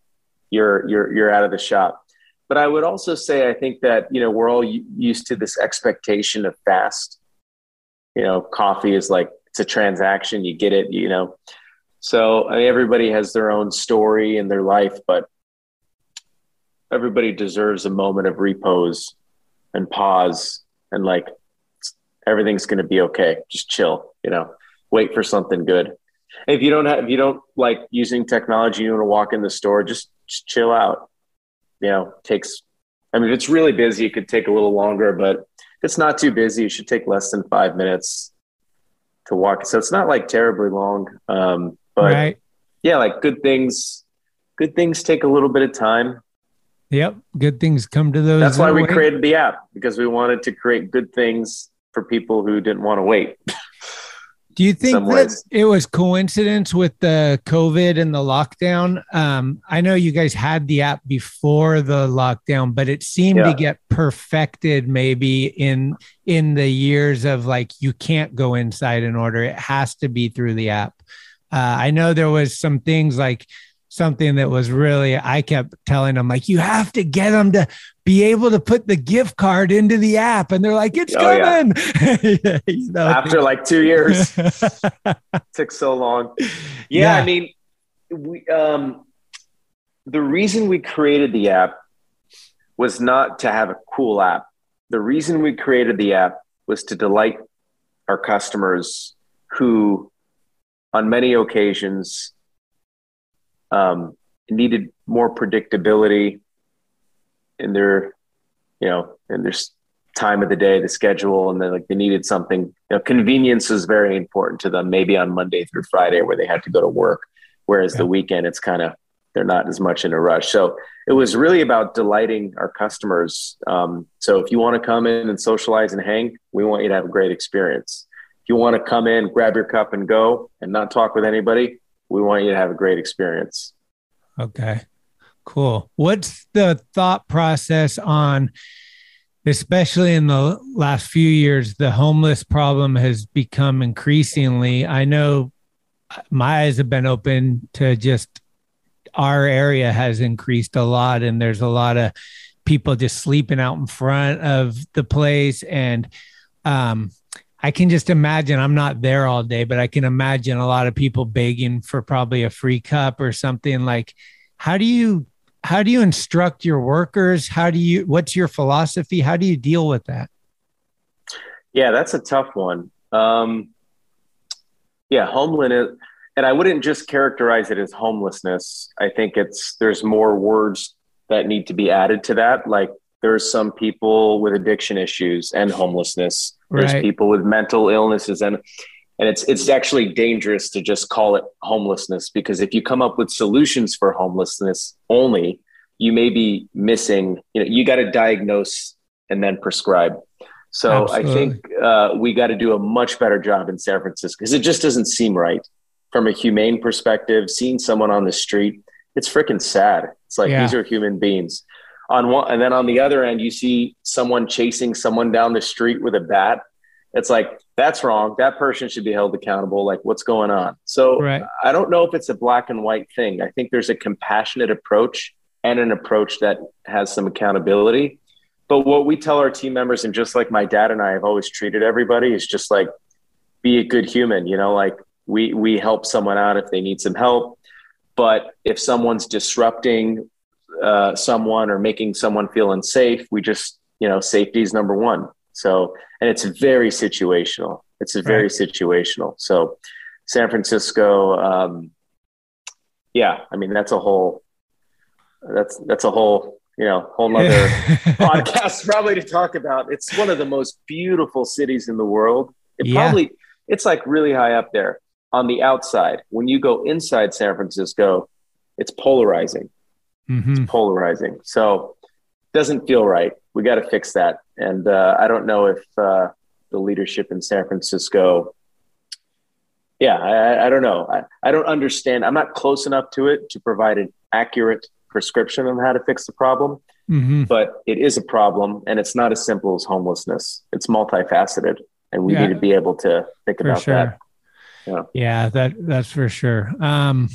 [SPEAKER 19] you're, you're, you're out of the shop. But I would also say, I think that, you know, we're all used to this expectation of fast you know coffee is like it's a transaction you get it you know. So I mean, everybody has their own story in their life but everybody deserves a moment of repose and pause and like everything's going to be okay. Just chill you know. Wait for something good. If you don't have if you don't like using technology you want to walk in the store just, just chill out. You know takes i mean if it's really busy it could take a little longer but it's not too busy, it should take less than five minutes to walk. So it's not like terribly long. Um, but
[SPEAKER 1] Right.
[SPEAKER 19] yeah, like good things, good things take a little bit of time.
[SPEAKER 1] Yep. Good things come to those.
[SPEAKER 19] That's why we
[SPEAKER 1] wait.
[SPEAKER 19] created the app because we wanted to create good things for people who didn't want to wait.
[SPEAKER 1] Do you think that
[SPEAKER 19] ways.
[SPEAKER 1] it was coincidence with the COVID and the lockdown? Um, I know you guys had the app before the lockdown, but it seemed to get perfected maybe in in the years of like you can't go inside and order; it has to be through the app. Uh, I know there was some things like something that was really I kept telling them like you have to get them to be able to put the gift card into the app, and they're like it's
[SPEAKER 19] Oh, yeah.
[SPEAKER 1] coming. You know,
[SPEAKER 19] After like two years, took so long. Yeah,
[SPEAKER 1] Yeah.
[SPEAKER 19] I mean, we um, the reason we created the app was not to have a cool app. The reason we created the app was to delight our customers who, on many occasions, um, needed more predictability in their, you know, in their time of the day, the schedule, and then like they needed something. You know, convenience is very important to them. Maybe on Monday through Friday, where they had to go to work, whereas the weekend it's kind of they're not as much in a rush. So it was really about delighting our customers. Um, so if you want to come in and socialize and hang, we want you to have a great experience. If you want to come in, grab your cup and go, and not talk with anybody, we want you to have a great experience.
[SPEAKER 1] Okay. Cool. What's the thought process on, especially in the last few years, the homeless problem has become increasingly. I know my eyes have been open to just our area has increased a lot, and there's a lot of people just sleeping out in front of the place. And um, I can just imagine, I'm not there all day, but I can imagine a lot of people begging for probably a free cup or something like, how do you how do you instruct your workers how do you what's your philosophy how do you deal with that
[SPEAKER 19] Yeah, that's a tough one. Um, yeah, homelessness, and I wouldn't just characterize it as homelessness. I think it's there's more words that need to be added to that, like there's some people with addiction issues and homelessness. There's
[SPEAKER 1] Right.
[SPEAKER 19] people with mental illnesses and and it's it's actually dangerous to just call it homelessness because if you come up with solutions for homelessness only, you may be missing. You know, you got to diagnose and then prescribe. So I think uh, we got to do a much better job in San Francisco because it just doesn't seem right from a humane perspective. Seeing someone on the street, it's freaking sad. It's like
[SPEAKER 1] Yeah.
[SPEAKER 19] these are human beings. On one, and then on the other end, you see someone chasing someone down the street with a bat. It's like that's wrong. That person should be held accountable. Like what's going on? So
[SPEAKER 1] Right.
[SPEAKER 19] I don't know if it's a black and white thing. I think there's a compassionate approach and an approach that has some accountability. But what we tell our team members, and just like my dad and I have always treated everybody, is just like be a good human. You know, like we we help someone out if they need some help. But if someone's disrupting uh, someone or making someone feel unsafe, we just you know safety is number one. So and it's very situational. It's very situational. So San Francisco, um, yeah, I mean that's a whole that's that's a whole you know whole nother podcast probably to talk about. It's one of the most beautiful cities in the world. It
[SPEAKER 1] Yeah.
[SPEAKER 19] probably it's like really high up there on the outside. When you go inside San Francisco, it's polarizing.
[SPEAKER 1] Mhm.
[SPEAKER 19] Polarizing. So doesn't feel right. We got to fix that. And uh, I don't know if uh, the leadership in San Francisco. Yeah, I, I- don't know. I, I don't understand. I'm not close enough to it to provide an accurate prescription on how to fix the problem
[SPEAKER 1] Mhm.
[SPEAKER 19] but it is a problem and it's not as simple as homelessness it's multifaceted and we
[SPEAKER 1] Yeah.
[SPEAKER 19] need to be able to think about
[SPEAKER 1] sure.
[SPEAKER 19] that yeah
[SPEAKER 1] Yeah, that that's for sure. Um,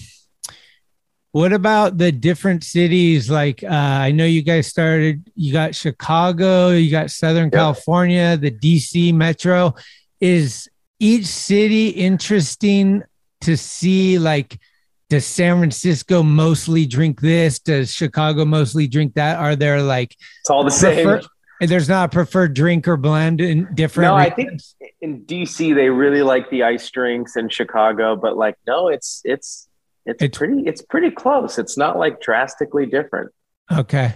[SPEAKER 1] what about the different cities? Like, uh, I know you guys started. You got Chicago, you got Southern California, the DC Metro. Is each city interesting to see? Like, does San Francisco mostly drink this? Does Chicago mostly drink that? Are there like
[SPEAKER 19] it's all the same
[SPEAKER 1] There's not a preferred drink or blend in different.
[SPEAKER 19] no i think in dc they really like the ice drinks in chicago but like no it's it's it's, pretty it's pretty close. It's not like drastically different.
[SPEAKER 1] Okay.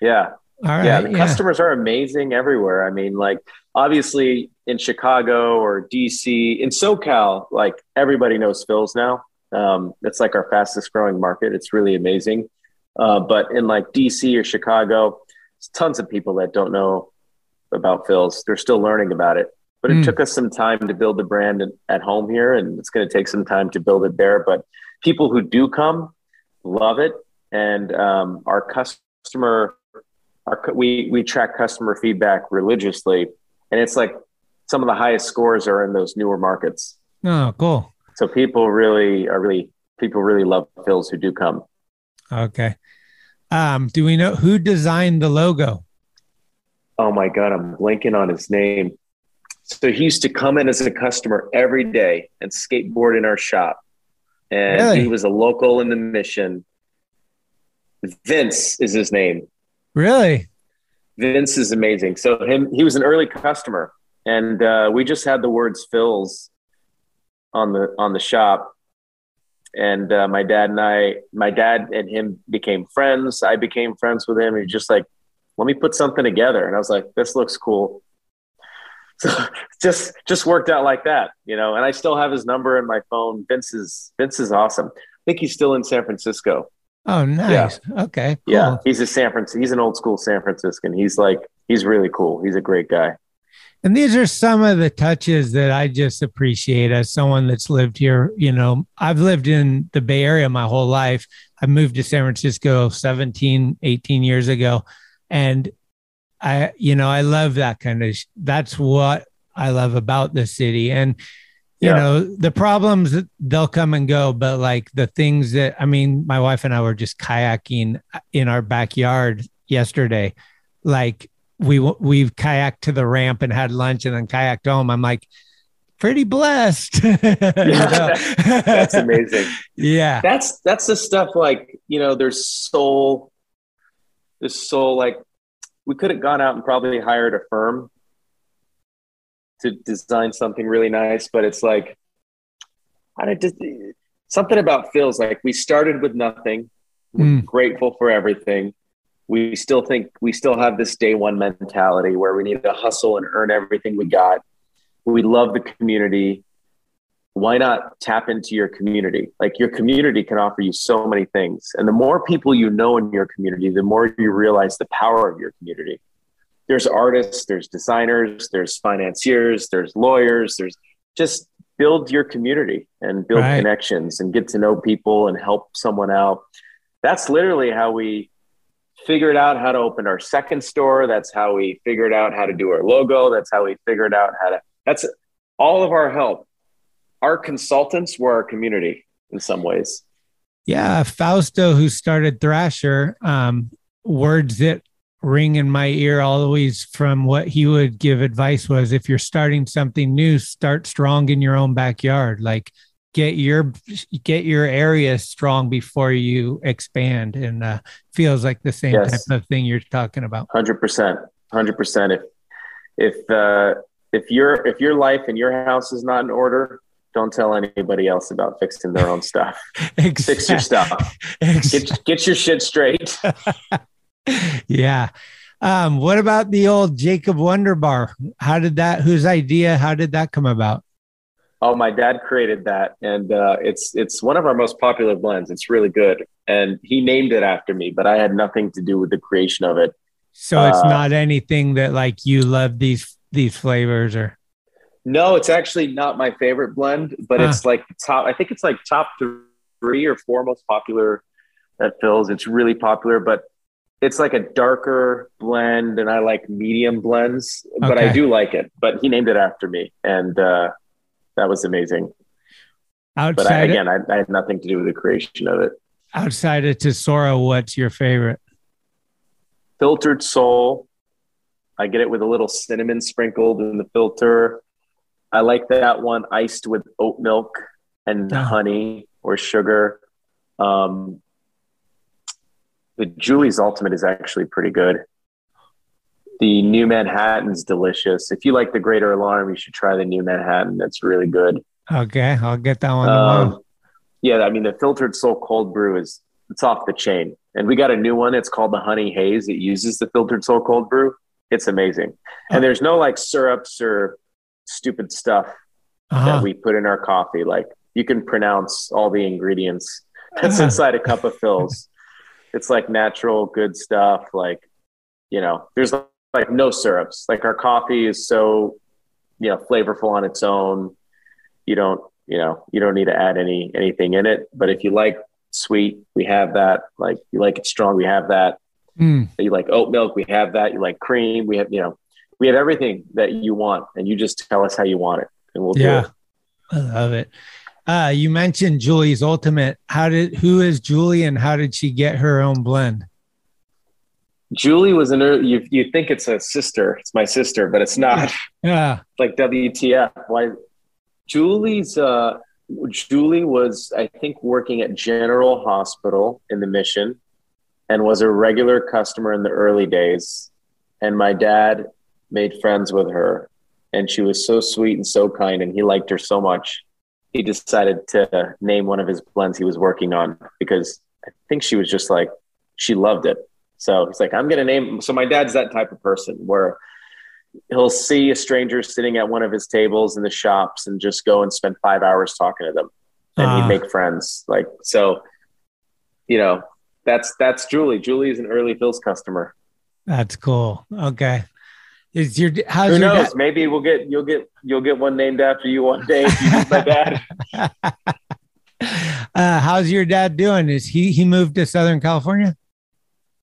[SPEAKER 19] yeah.
[SPEAKER 1] All right.
[SPEAKER 19] yeah. the customers are amazing everywhere. I mean like obviously in chicago or dc in socal like everybody knows phil's now. Um, it's like our fastest growing market. It's really amazing. Uh, but in like dc or chicago there's tons of people that don't know about phil's. They're still learning about it. But it
[SPEAKER 1] Mm.
[SPEAKER 19] took us some time to build the brand at home here and it's going to take some time to build it there. But people who do come love it and um, our customer our, we we track customer feedback religiously and it's like some of the highest scores are in those newer markets
[SPEAKER 1] Oh, cool.
[SPEAKER 19] so people really are really people really love Phil's who do come
[SPEAKER 1] Okay. Um, do we know who designed the logo?
[SPEAKER 19] oh my god i'm blanking on his name so he used to come in as a customer every day and skateboard in our shop and
[SPEAKER 1] Really?
[SPEAKER 19] he was a local in the mission vince is his name
[SPEAKER 1] Really?
[SPEAKER 19] Vince is amazing. So him, he was an early customer, and uh, we just had the words "Phil's" on the on the shop. And uh, my dad and I, my dad and him became friends. I became friends with him. He's just like, "Let me put something together," and I was like, "This looks cool." So just just worked out like that, you know. And I still have his number in my phone. Vince is Vince is awesome. I think he's still in San Francisco.
[SPEAKER 1] Oh, nice. Okay. Cool.
[SPEAKER 19] Yeah, he's a San Francisco. He's an old school San Franciscan. He's like he's really cool. He's a great guy.
[SPEAKER 1] And these are some of the touches that I just appreciate as someone that's lived here. You know, I've lived in the Bay Area my whole life. I moved to San Francisco 17, 18 years ago. And I, you know, I love that kind of, sh- that's what I love about the city. And, you
[SPEAKER 19] Yeah.
[SPEAKER 1] know, the problems, they'll come and go, but like the things that, I mean, my wife and I were just kayaking uh, in our backyard yesterday. Like we, we've kayaked to the ramp and had lunch and then kayaked home. I'm like, pretty blessed.
[SPEAKER 19] That's amazing.
[SPEAKER 1] yeah.
[SPEAKER 19] That's that's the stuff like you know. There's soul, there's soul like we could have gone out and probably hired a firm to design something really nice, but it's like I don't just something about Phil's like we started with nothing. We're
[SPEAKER 1] Mm.
[SPEAKER 19] grateful for everything. we still think we still have this day one mentality where we need to hustle and earn everything we got. We love the community. Why not tap into your community? Like your community can offer you so many things. And the more people you know in your community, the more you realize the power of your community. There's artists, there's designers, there's financiers, there's lawyers, there's just build your community and build
[SPEAKER 1] Right.
[SPEAKER 19] connections and get to know people and help someone out. That's literally how we figured out how to open our second store. That's how we figured out how to do our logo. That's how we figured out how to, that's all of our help. Our consultants were our community in some ways.
[SPEAKER 1] Yeah, Fausto, who started Thrasher, um, words that ring in my ear always from what he would give advice was if you're starting something new, start strong in your own backyard. Like get your get your area strong before you expand. And uh, feels like the same
[SPEAKER 19] Yes.
[SPEAKER 1] type of thing you're talking about.
[SPEAKER 19] Hundred percent, hundred percent. If if uh, if your if your life and your house is not in order, don't tell anybody else about fixing their own stuff. Fix your stuff. Get get your shit straight.
[SPEAKER 1] yeah. Um, what about the old Jacob Wonder Bar? How did that? Whose idea? How did that come about?
[SPEAKER 19] Oh, my dad created that, and uh, it's it's one of our most popular blends. It's really good, and he named it after me, but I had nothing to do with the creation of it.
[SPEAKER 1] So it's
[SPEAKER 19] Uh,
[SPEAKER 1] not anything that like you love these these flavors or
[SPEAKER 19] No, it's actually not my favorite blend, but it's like top. I think it's like top three or four most popular at Phil's. It's really popular, but it's like a darker blend, and I like medium blends. But I do like it. But he named it after me, and uh, that was amazing. But I,
[SPEAKER 1] outside
[SPEAKER 19] again, I, I had nothing to do with the creation of it.
[SPEAKER 1] outside of Tesora, what's your favorite?
[SPEAKER 19] Philtered Soul. I get it with a little cinnamon sprinkled in the filter. I like that one iced with oat milk and honey or sugar. Um, the Julie's Ultimate is actually pretty good. The New Manhattan's delicious. If you like the Greater Alarm, you should try the New Manhattan. That's really good.
[SPEAKER 1] Okay, I'll get that one.
[SPEAKER 19] Um, yeah, I mean the Philtered Soul cold brew is it's off the chain, and we got a new one. It's called the Honey Haze. It uses the Philtered Soul cold brew. It's amazing, and there's no like syrups or stupid stuff
[SPEAKER 1] Uh-huh.
[SPEAKER 19] that we put in our coffee. Like you can pronounce all the ingredients that's
[SPEAKER 1] Uh-huh.
[SPEAKER 19] inside a cup of Phil's. It's like natural, good stuff. Like you know, there's like no syrups. Like our coffee is so you know flavorful on its own you don't you know you don't need to add any anything in it but if you like sweet we have that like you like it strong we have that
[SPEAKER 1] Mm.
[SPEAKER 19] you like oat milk we have that you like cream we have you know we have everything that you want and you just tell us how you want it and we'll do
[SPEAKER 1] Yeah,
[SPEAKER 19] it
[SPEAKER 1] I love it. Uh, you mentioned Julie's Ultimate. How did who is Julie and how did she get her own blend?
[SPEAKER 19] julie was an early, you, you think it's a sister it's my sister but it's not
[SPEAKER 1] Yeah.
[SPEAKER 19] like WTF. Why? Julie's uh, Julie was, I think, working at General Hospital in the Mission, and was a regular customer in the early days. And my dad made friends with her, and she was so sweet and so kind, and he liked her so much. He decided to name one of his blends he was working on because I think she was just like she loved it. So he's like, I'm gonna name. So my dad's that type of person where he'll see a stranger sitting at one of his tables in the shops and just go and spend five hours talking to them and
[SPEAKER 1] Ah.
[SPEAKER 19] he'd make friends like so you know that's that's julie julie is an early phil's customer
[SPEAKER 1] That's cool. Okay. Is your how's
[SPEAKER 19] who
[SPEAKER 1] your
[SPEAKER 19] knows
[SPEAKER 1] dad?
[SPEAKER 19] maybe we'll get you'll get you'll get one named after you one day if you my dad
[SPEAKER 1] Uh, how's your dad doing? Is he he moved to Southern California?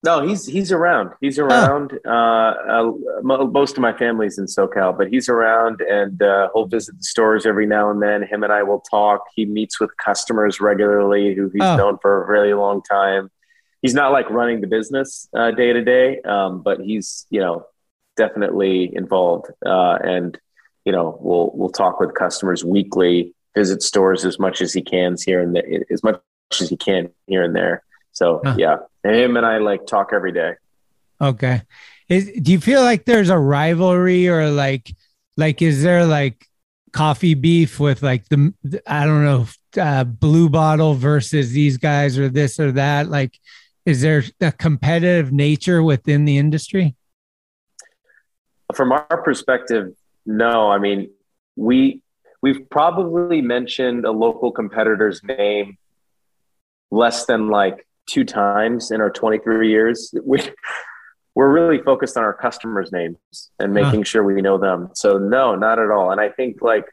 [SPEAKER 19] no he's he's around he's around uh, uh most of my family's in socal but he's around and uh, he'll visit the stores every now and then him and i will talk he meets with customers regularly who he's
[SPEAKER 1] Oh.
[SPEAKER 19] known for a really long time he's not like running the business uh, day to day um, but he's you know definitely involved uh, and you know we'll we'll talk with customers weekly visit stores as much as he can here and there as much as he can here and there so
[SPEAKER 1] Huh.
[SPEAKER 19] yeah him and i like talk every day
[SPEAKER 1] Okay. Is do you feel like there's a rivalry or like like is there like coffee beef with like the I don't know uh, blue bottle versus these guys or this or that like is there a competitive nature within the industry?
[SPEAKER 19] From our perspective, no. I mean, we we've probably mentioned a local competitor's name less than like two times in our 23 years. We, we're really focused on our customers' names and making sure we know them. So no, not at all. And I think like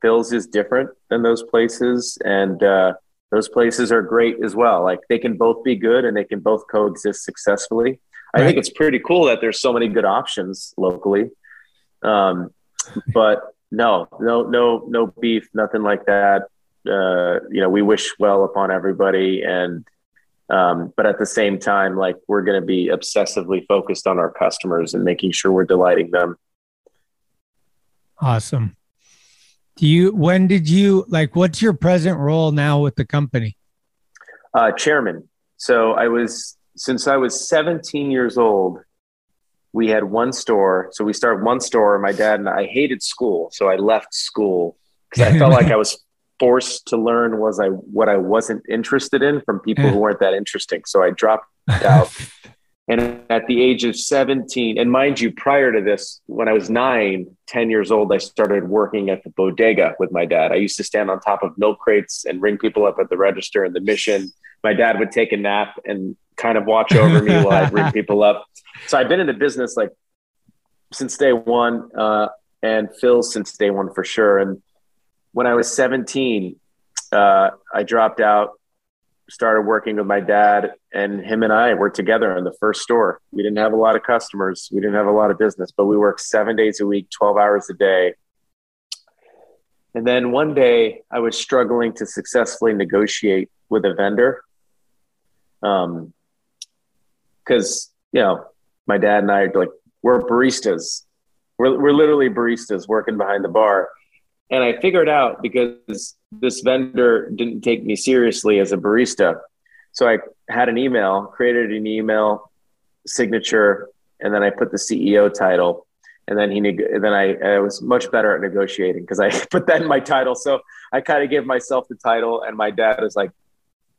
[SPEAKER 19] Phil's is different than those places, and uh, those places are great as well. Like they can both be good and they can both coexist successfully. I think it's pretty cool that there's so many good options locally. Um, but no, no, no, no beef, nothing like that. Uh, you know, we wish well upon everybody, and um, but at the same time, like we're going to be obsessively focused on our customers and making sure we're delighting them.
[SPEAKER 1] Awesome. Do you? When did you like? What's your present role now with the company?
[SPEAKER 19] Uh, chairman. So I was since I was 17 years old. We had one store, so we started one store. My dad and I hated school, so I left school because I felt like I was forced to learn was I what I wasn't interested in from people who weren't that interesting. So I dropped out. and at the age of 17, and mind you, prior to this, when I was nine, 10 years old, I started working at the bodega with my dad. I used to stand on top of milk crates and ring people up at the register in the mission. My dad would take a nap and kind of watch over me while I bring people up. So I've been in the business like since day one, uh, and Phil since day one for sure. And when I was 17, uh, I dropped out, started working with my dad, and him and I were together in the first store. We didn't have a lot of customers, we didn't have a lot of business, but we worked seven days a week, 12 hours a day. And then one day I was struggling to successfully negotiate with a vendor. Um, because, you know, my dad and I are like, we're baristas. We're, we're literally baristas working behind the bar and I figured out because this vendor didn't take me seriously as a barista. So I had an email, created an email signature, and then I put the CEO title. And then he, neg- then I, I was much better at negotiating because I put that in my title. So I kind of gave myself the title, and my dad was like,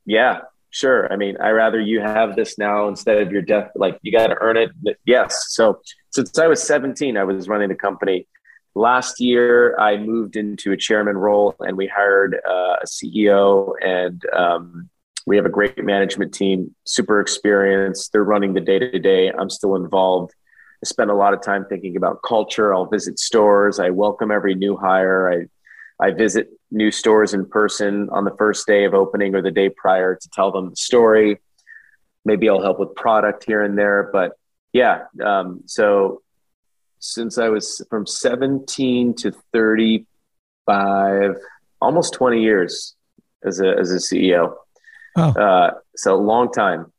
[SPEAKER 19] "Yeah, sure. I mean, I rather you have this now instead of your death. Like you got to earn it. Yes. So since I was 17, I was running the company last year i moved into a chairman role and we hired uh, a ceo and um, we have a great management team super experienced they're running the day to day i'm still involved i spend a lot of time thinking about culture i'll visit stores i welcome every new hire i I visit new stores in person on the first day of opening or the day prior to tell them the story. Maybe I'll help with product here and there, but yeah. Um, so since I was from 17 to 35, almost 20 years as a, as a CEO.
[SPEAKER 1] Oh.
[SPEAKER 19] Uh, so a long time.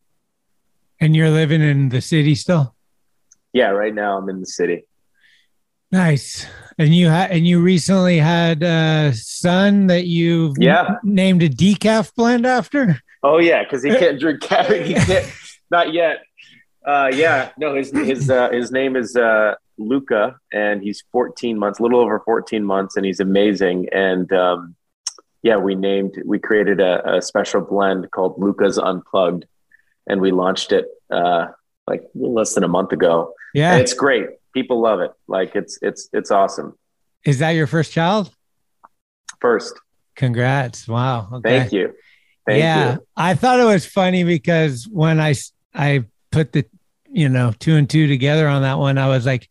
[SPEAKER 1] And you're living in the city still?
[SPEAKER 19] Yeah, right now I'm in the city.
[SPEAKER 1] Nice. And you had and you recently had a son that you
[SPEAKER 19] Yeah.
[SPEAKER 1] named a decaf blend after?
[SPEAKER 19] Oh yeah, because he can't drink caffeine. He can't, not yet. Uh, yeah, no, his his uh, his name is uh, Luca, and he's 14 months, a little over 14 months, and he's amazing. And um, yeah, we named, we created a, a special blend called Luca's Unplugged, and we launched it uh, like less than a month ago.
[SPEAKER 1] Yeah.
[SPEAKER 19] and it's great. People love it. Like it's it's it's awesome.
[SPEAKER 1] Is that your first child?
[SPEAKER 19] First,
[SPEAKER 1] Congrats. Wow. Okay.
[SPEAKER 19] thank you, thank
[SPEAKER 1] yeah,
[SPEAKER 19] you.
[SPEAKER 1] I thought it was funny because when I I put the you know two and two together on that one, I was like,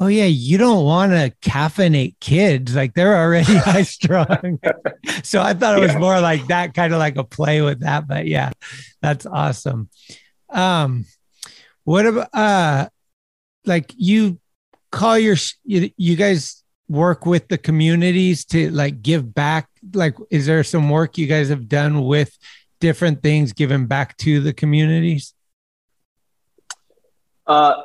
[SPEAKER 1] oh yeah, you don't want to caffeinate kids like they're already high strung. so I thought it was
[SPEAKER 19] Yeah.
[SPEAKER 1] more like that, kind of like a play with that. But yeah, that's awesome. Um, what about uh, like you call your you, you guys work with the communities to like give back? Like is there some work you guys have done with different things given back to the communities?
[SPEAKER 19] Uh,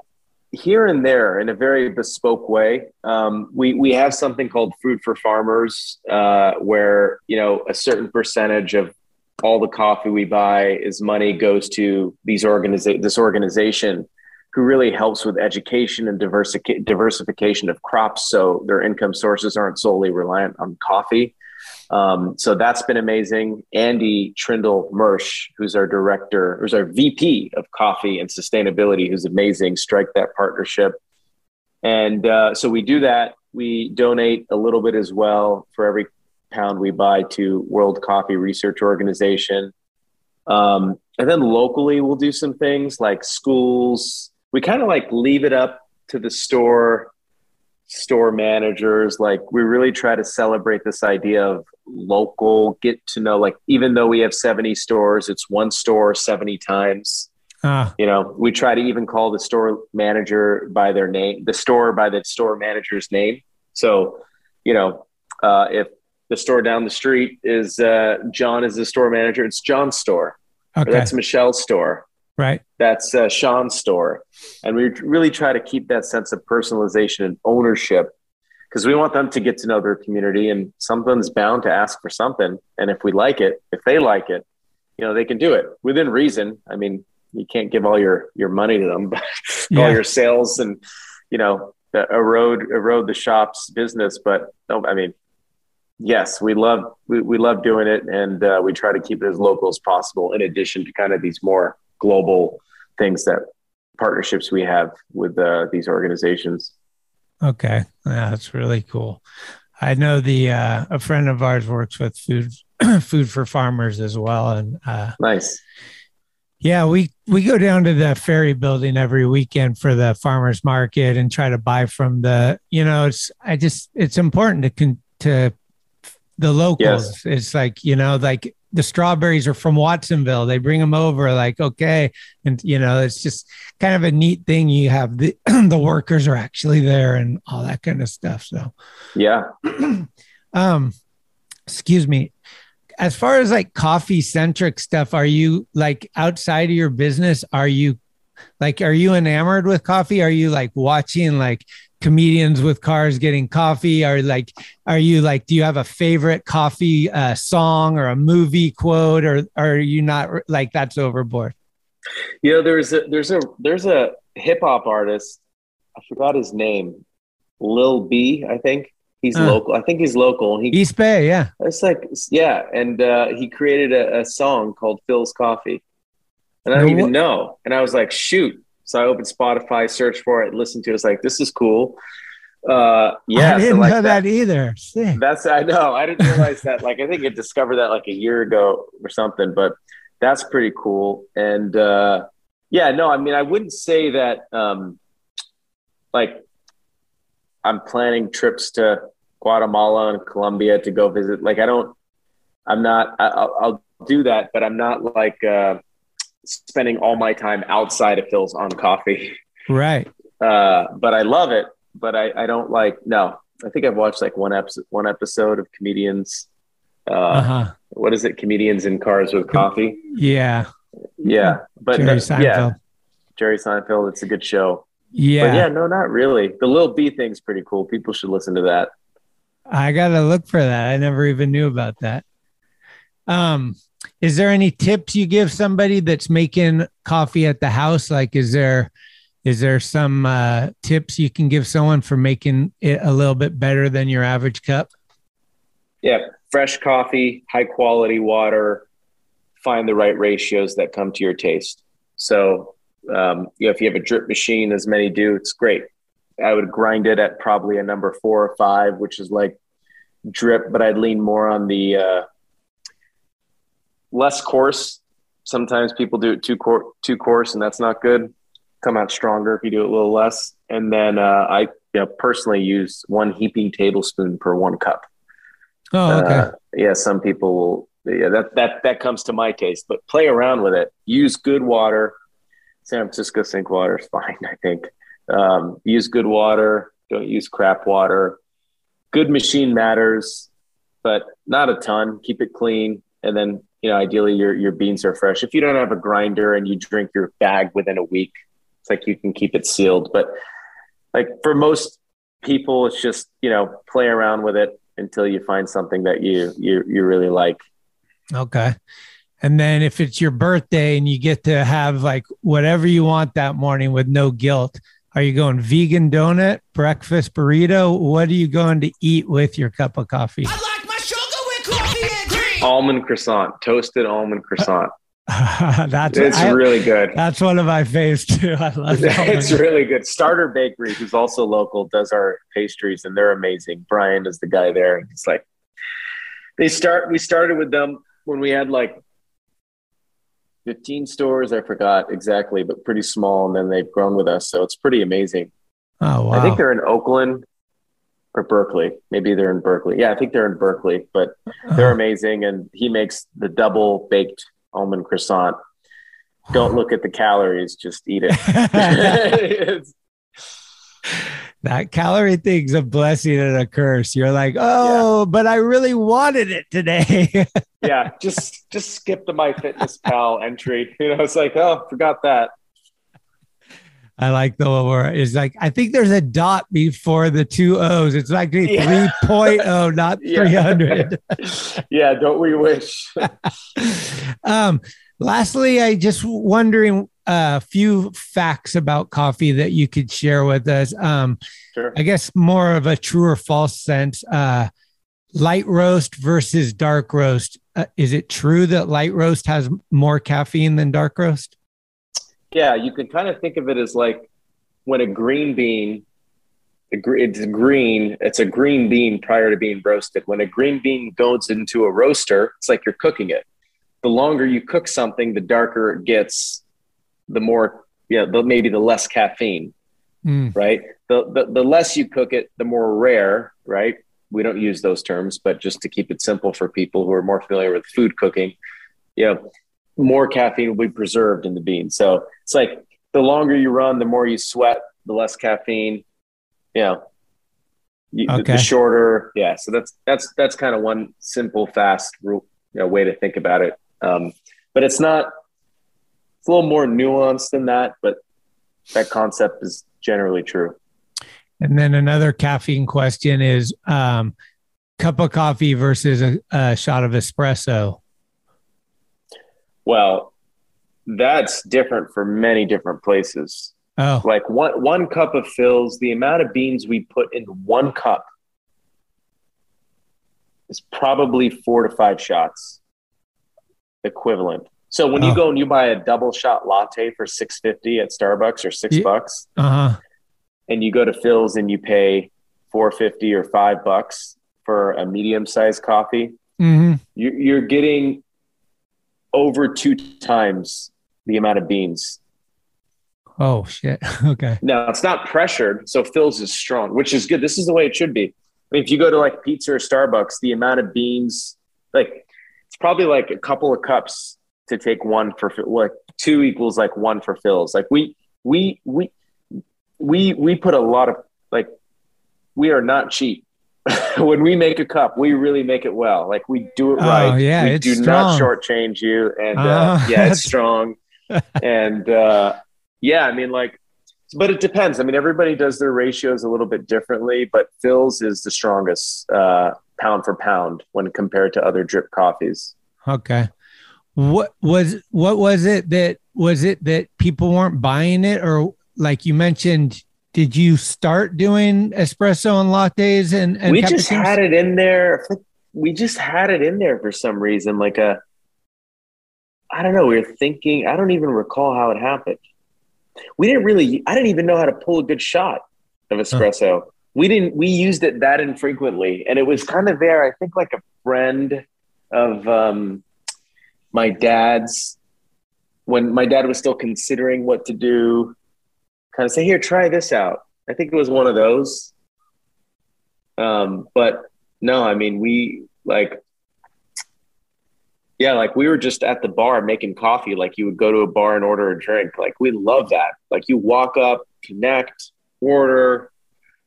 [SPEAKER 19] here and there, in a very bespoke way, um, we we have something called Food for Farmers, uh, where you know a certain percentage of all the coffee we buy is money goes to these organiza- this organization who really helps with education and diversica- diversification of crops so their income sources aren't solely reliant on coffee Um, so that's been amazing. Andy Trindle Mersch, who's our director, who's our VP of coffee and sustainability, who's amazing, strike that partnership. And uh, so we do that. We donate a little bit as well for every pound we buy to World Coffee Research Organization. Um, and then locally, we'll do some things like schools. We kind of like leave it up to the store store managers. Like we really try to celebrate this idea of local get to know like even though we have 70 stores it's one store 70 times.
[SPEAKER 1] Ah.
[SPEAKER 19] you know we try to even call the store manager by their name the store by the store manager's name. So you know uh, if the store down the street is uh, john is the store manager it's john's store. Or
[SPEAKER 1] Okay.
[SPEAKER 19] that's michelle's store
[SPEAKER 1] Right.
[SPEAKER 19] that's uh, Sean's store. And we really try to keep that sense of personalization and ownership because we want them to get to know their community and someone's bound to ask for something. And if we like it, if they like it, you know, they can do it within reason. I mean, you can't give all your, your money to them, but
[SPEAKER 1] Yeah.
[SPEAKER 19] all your sales and, you know, erode, erode the shop's business. But no, I mean, yes, we love, we, we love doing it. And uh, we try to keep it as local as possible in addition to kind of these more global things that partnerships we have with uh, these organizations.
[SPEAKER 1] Okay. Yeah, that's really cool. I know the uh, a friend of ours works with food food for farmers as well. And uh
[SPEAKER 19] Nice.
[SPEAKER 1] yeah, we we go down to the ferry building every weekend for the farmers market and try to buy from the you know, it's I just it's important to con- to the locals. It's like, you know, like the strawberries are from Watsonville. They bring them over like, okay. And, you know, it's just kind of a neat thing. You have the, the workers are actually there and all that kind of stuff. So,
[SPEAKER 19] Yeah.
[SPEAKER 1] um, excuse me. As far as like coffee centric stuff, are you like outside of your business? Are you like, are you enamored with coffee? Are you like watching like comedians with cars getting coffee? Are like, are you like, do you have a favorite coffee uh, song or a movie quote, or, or are you not like that's overboard?
[SPEAKER 19] You know, there's a there's a there's a hip hop artist. I forgot his name. Lil B, I think. He's
[SPEAKER 1] Uh.
[SPEAKER 19] local. I think he's local. He
[SPEAKER 1] East Bay, yeah.
[SPEAKER 19] It's like yeah, and uh, he created a, a song called Phil's Coffee, and I don't
[SPEAKER 1] No,
[SPEAKER 19] even know. And I was like, shoot. So I opened Spotify, searched for it, listened to it. It's like this is cool. Uh, yeah,
[SPEAKER 1] I didn't
[SPEAKER 19] like
[SPEAKER 1] know that, either. Sick.
[SPEAKER 19] That's I know. I didn't realize that. Like I think I discovered that like a year ago or something. But that's pretty cool. And uh, yeah, no, I mean I wouldn't say that. Um, like I'm planning trips to Guatemala and Colombia to go visit. Like I don't. I'm not. I, I'll, I'll do that, but I'm not like uh, spending all my time outside of Phil's on coffee.
[SPEAKER 1] Right.
[SPEAKER 19] Uh, but I love it. But I, I don't like. No, I think I've watched like one episode. One episode of comedians. Uh,
[SPEAKER 1] Uh-huh.
[SPEAKER 19] What is it? Comedians in cars with coffee.
[SPEAKER 1] Yeah.
[SPEAKER 19] Yeah, but
[SPEAKER 1] Jerry
[SPEAKER 19] that- yeah, Jerry Seinfeld. It's a good show.
[SPEAKER 1] Yeah.
[SPEAKER 19] But yeah, no, not really. The Lil B thing's pretty cool. People should listen to that.
[SPEAKER 1] I gotta look for that. I never even knew about that. Um, is there any tips you give somebody that's making coffee at the house? Like, is there is there some uh, tips you can give someone for making it a little bit better than your average cup?
[SPEAKER 19] Yeah, fresh coffee, high quality water. Find the right ratios that come to your taste. So, um, you know, if you have a drip machine, as many do, it's great. I would grind it at probably a number four or five, which is like drip, but I'd lean more on the uh, less coarse. Sometimes people do it too coarse, too coarse, and that's not good. Come out stronger if you do it a little less. And then uh, I, you know, personally use one heaping tablespoon per one cup.
[SPEAKER 1] Oh, okay.
[SPEAKER 19] Uh, yeah, some people will. Yeah, that that that comes to my taste. But play around with it. Use good water. San Francisco sink water is fine. I think. Um, use good water. Don't use crap water. Good machine matters, but not a ton. Keep it clean, and then you know, ideally your your beans are fresh. If you don't have a grinder and you drink your bag within a week, it's like you can keep it sealed. But like for most people, it's just you know play around with it until you find something that you you you really like.
[SPEAKER 1] Okay. And then if it's your birthday and you get to have like whatever you want that morning with no guilt, are you going vegan donut, breakfast burrito? What are you going to eat with your cup of coffee?
[SPEAKER 19] Almond croissant, toasted almond croissant.
[SPEAKER 1] that's
[SPEAKER 19] It's
[SPEAKER 1] I-
[SPEAKER 19] really good.
[SPEAKER 1] That's one of my faves too. I love that.
[SPEAKER 19] it's really good. Starter Bakery, who's also local, does our pastries, and they're amazing. Brian is the guy there, it's like they start. We started with them when we had like fifteen stores. I forgot exactly, but pretty small, and then they've grown with us, so it's pretty amazing.
[SPEAKER 1] Oh wow.
[SPEAKER 19] I think they're in Oakland or Berkeley. Maybe they're in Berkeley. Yeah, I think they're in Berkeley, but they're uh-huh. amazing. And he makes the double baked almond croissant. Don't look at the calories, just eat it.
[SPEAKER 1] That calorie thing's a blessing and a curse. You're like, oh, but I really wanted it today.
[SPEAKER 19] yeah, just just skip the My Fitness Pal entry. You know, it's like, oh, forgot that.
[SPEAKER 1] I like the one where it's like, I think there's a dot before the two O's. It's like
[SPEAKER 19] Yeah.
[SPEAKER 1] 3.0, not
[SPEAKER 19] Yeah.
[SPEAKER 1] 300.
[SPEAKER 19] yeah, don't we wish?
[SPEAKER 1] um, lastly, I just wondering a few facts about coffee that you could share with us. Um,
[SPEAKER 19] Sure.
[SPEAKER 1] I guess more of a true or false sense. Uh, light roast versus dark roast. Uh, is it true that light roast has more caffeine than dark roast?
[SPEAKER 19] Yeah, you can kind of think of it as like when a green bean, it's green, it's a green bean prior to being roasted. When a green bean goes into a roaster, it's like you're cooking it. The longer you cook something, the darker it gets, the more, yeah, the, maybe the less caffeine,
[SPEAKER 1] Mm.
[SPEAKER 19] right? The, the, the less you cook it, the more rare, right? We don't use those terms, but just to keep it simple for people who are more familiar with food cooking, you know, more caffeine will be preserved in the bean. So it's like the longer you run, the more you sweat, the less caffeine. You know, you, the-
[SPEAKER 1] Okay.
[SPEAKER 19] the shorter. Yeah. So that's that's that's kind of one simple, fast rule, you know, way to think about it. Um, but it's not. It's a little more nuanced than that, but that concept is generally true.
[SPEAKER 1] And then another caffeine question is um, cup of coffee versus a, a shot of espresso.
[SPEAKER 19] Well, that's different for many different places.
[SPEAKER 1] Oh,
[SPEAKER 19] Like one one cup of Phil's, the amount of beans we put into one cup is probably four to five shots equivalent. So when
[SPEAKER 1] Oh.
[SPEAKER 19] you go and you buy a double shot latte for six fifty at Starbucks or six
[SPEAKER 1] Ye-
[SPEAKER 19] bucks,
[SPEAKER 1] uh huh.
[SPEAKER 19] and you go to Phil's and you pay four fifty or five bucks for a medium sized coffee,
[SPEAKER 1] hmm
[SPEAKER 19] you, you're getting over two times the amount of beans.
[SPEAKER 1] Oh shit. Okay.
[SPEAKER 19] Now it's not pressured, so Phil's is strong, which is good. This is the way it should be. I mean, if you go to like Peet's or Starbucks, the amount of beans, like it's probably like a couple of cups to take one for like two equals like one for Phil's. Like we we we we we put a lot of like we are not cheap. when we make a cup, we really make it well. Like we do it
[SPEAKER 1] Oh,
[SPEAKER 19] right.
[SPEAKER 1] yeah,
[SPEAKER 19] we do not
[SPEAKER 1] strong.
[SPEAKER 19] shortchange you, and uh,
[SPEAKER 1] Uh,
[SPEAKER 19] yeah, it's strong. and uh, yeah, I mean, like, but it depends. I mean, everybody does their ratios a little bit differently, but Phil's is the strongest uh, pound for pound when compared to other drip coffees.
[SPEAKER 1] Okay. What was what was it that was it that people weren't buying it or like you mentioned? Did you start doing espresso and lattes and, and
[SPEAKER 19] we just had it in there. We just had it in there for some reason, like a. I don't know. We were thinking. I don't even recall how it happened. We didn't really. I didn't even know how to pull a good shot of espresso. We didn't. We used it that infrequently, and it was kind of there. I think like a friend of um, my dad's when my dad was still considering what to do. Kind of say, here, try this out. I think it was one of those. Um, but no, I mean, we like, yeah, like we were just at the bar making coffee. Like you would go to a bar and order a drink. Like we love that. Like you walk up, connect, order.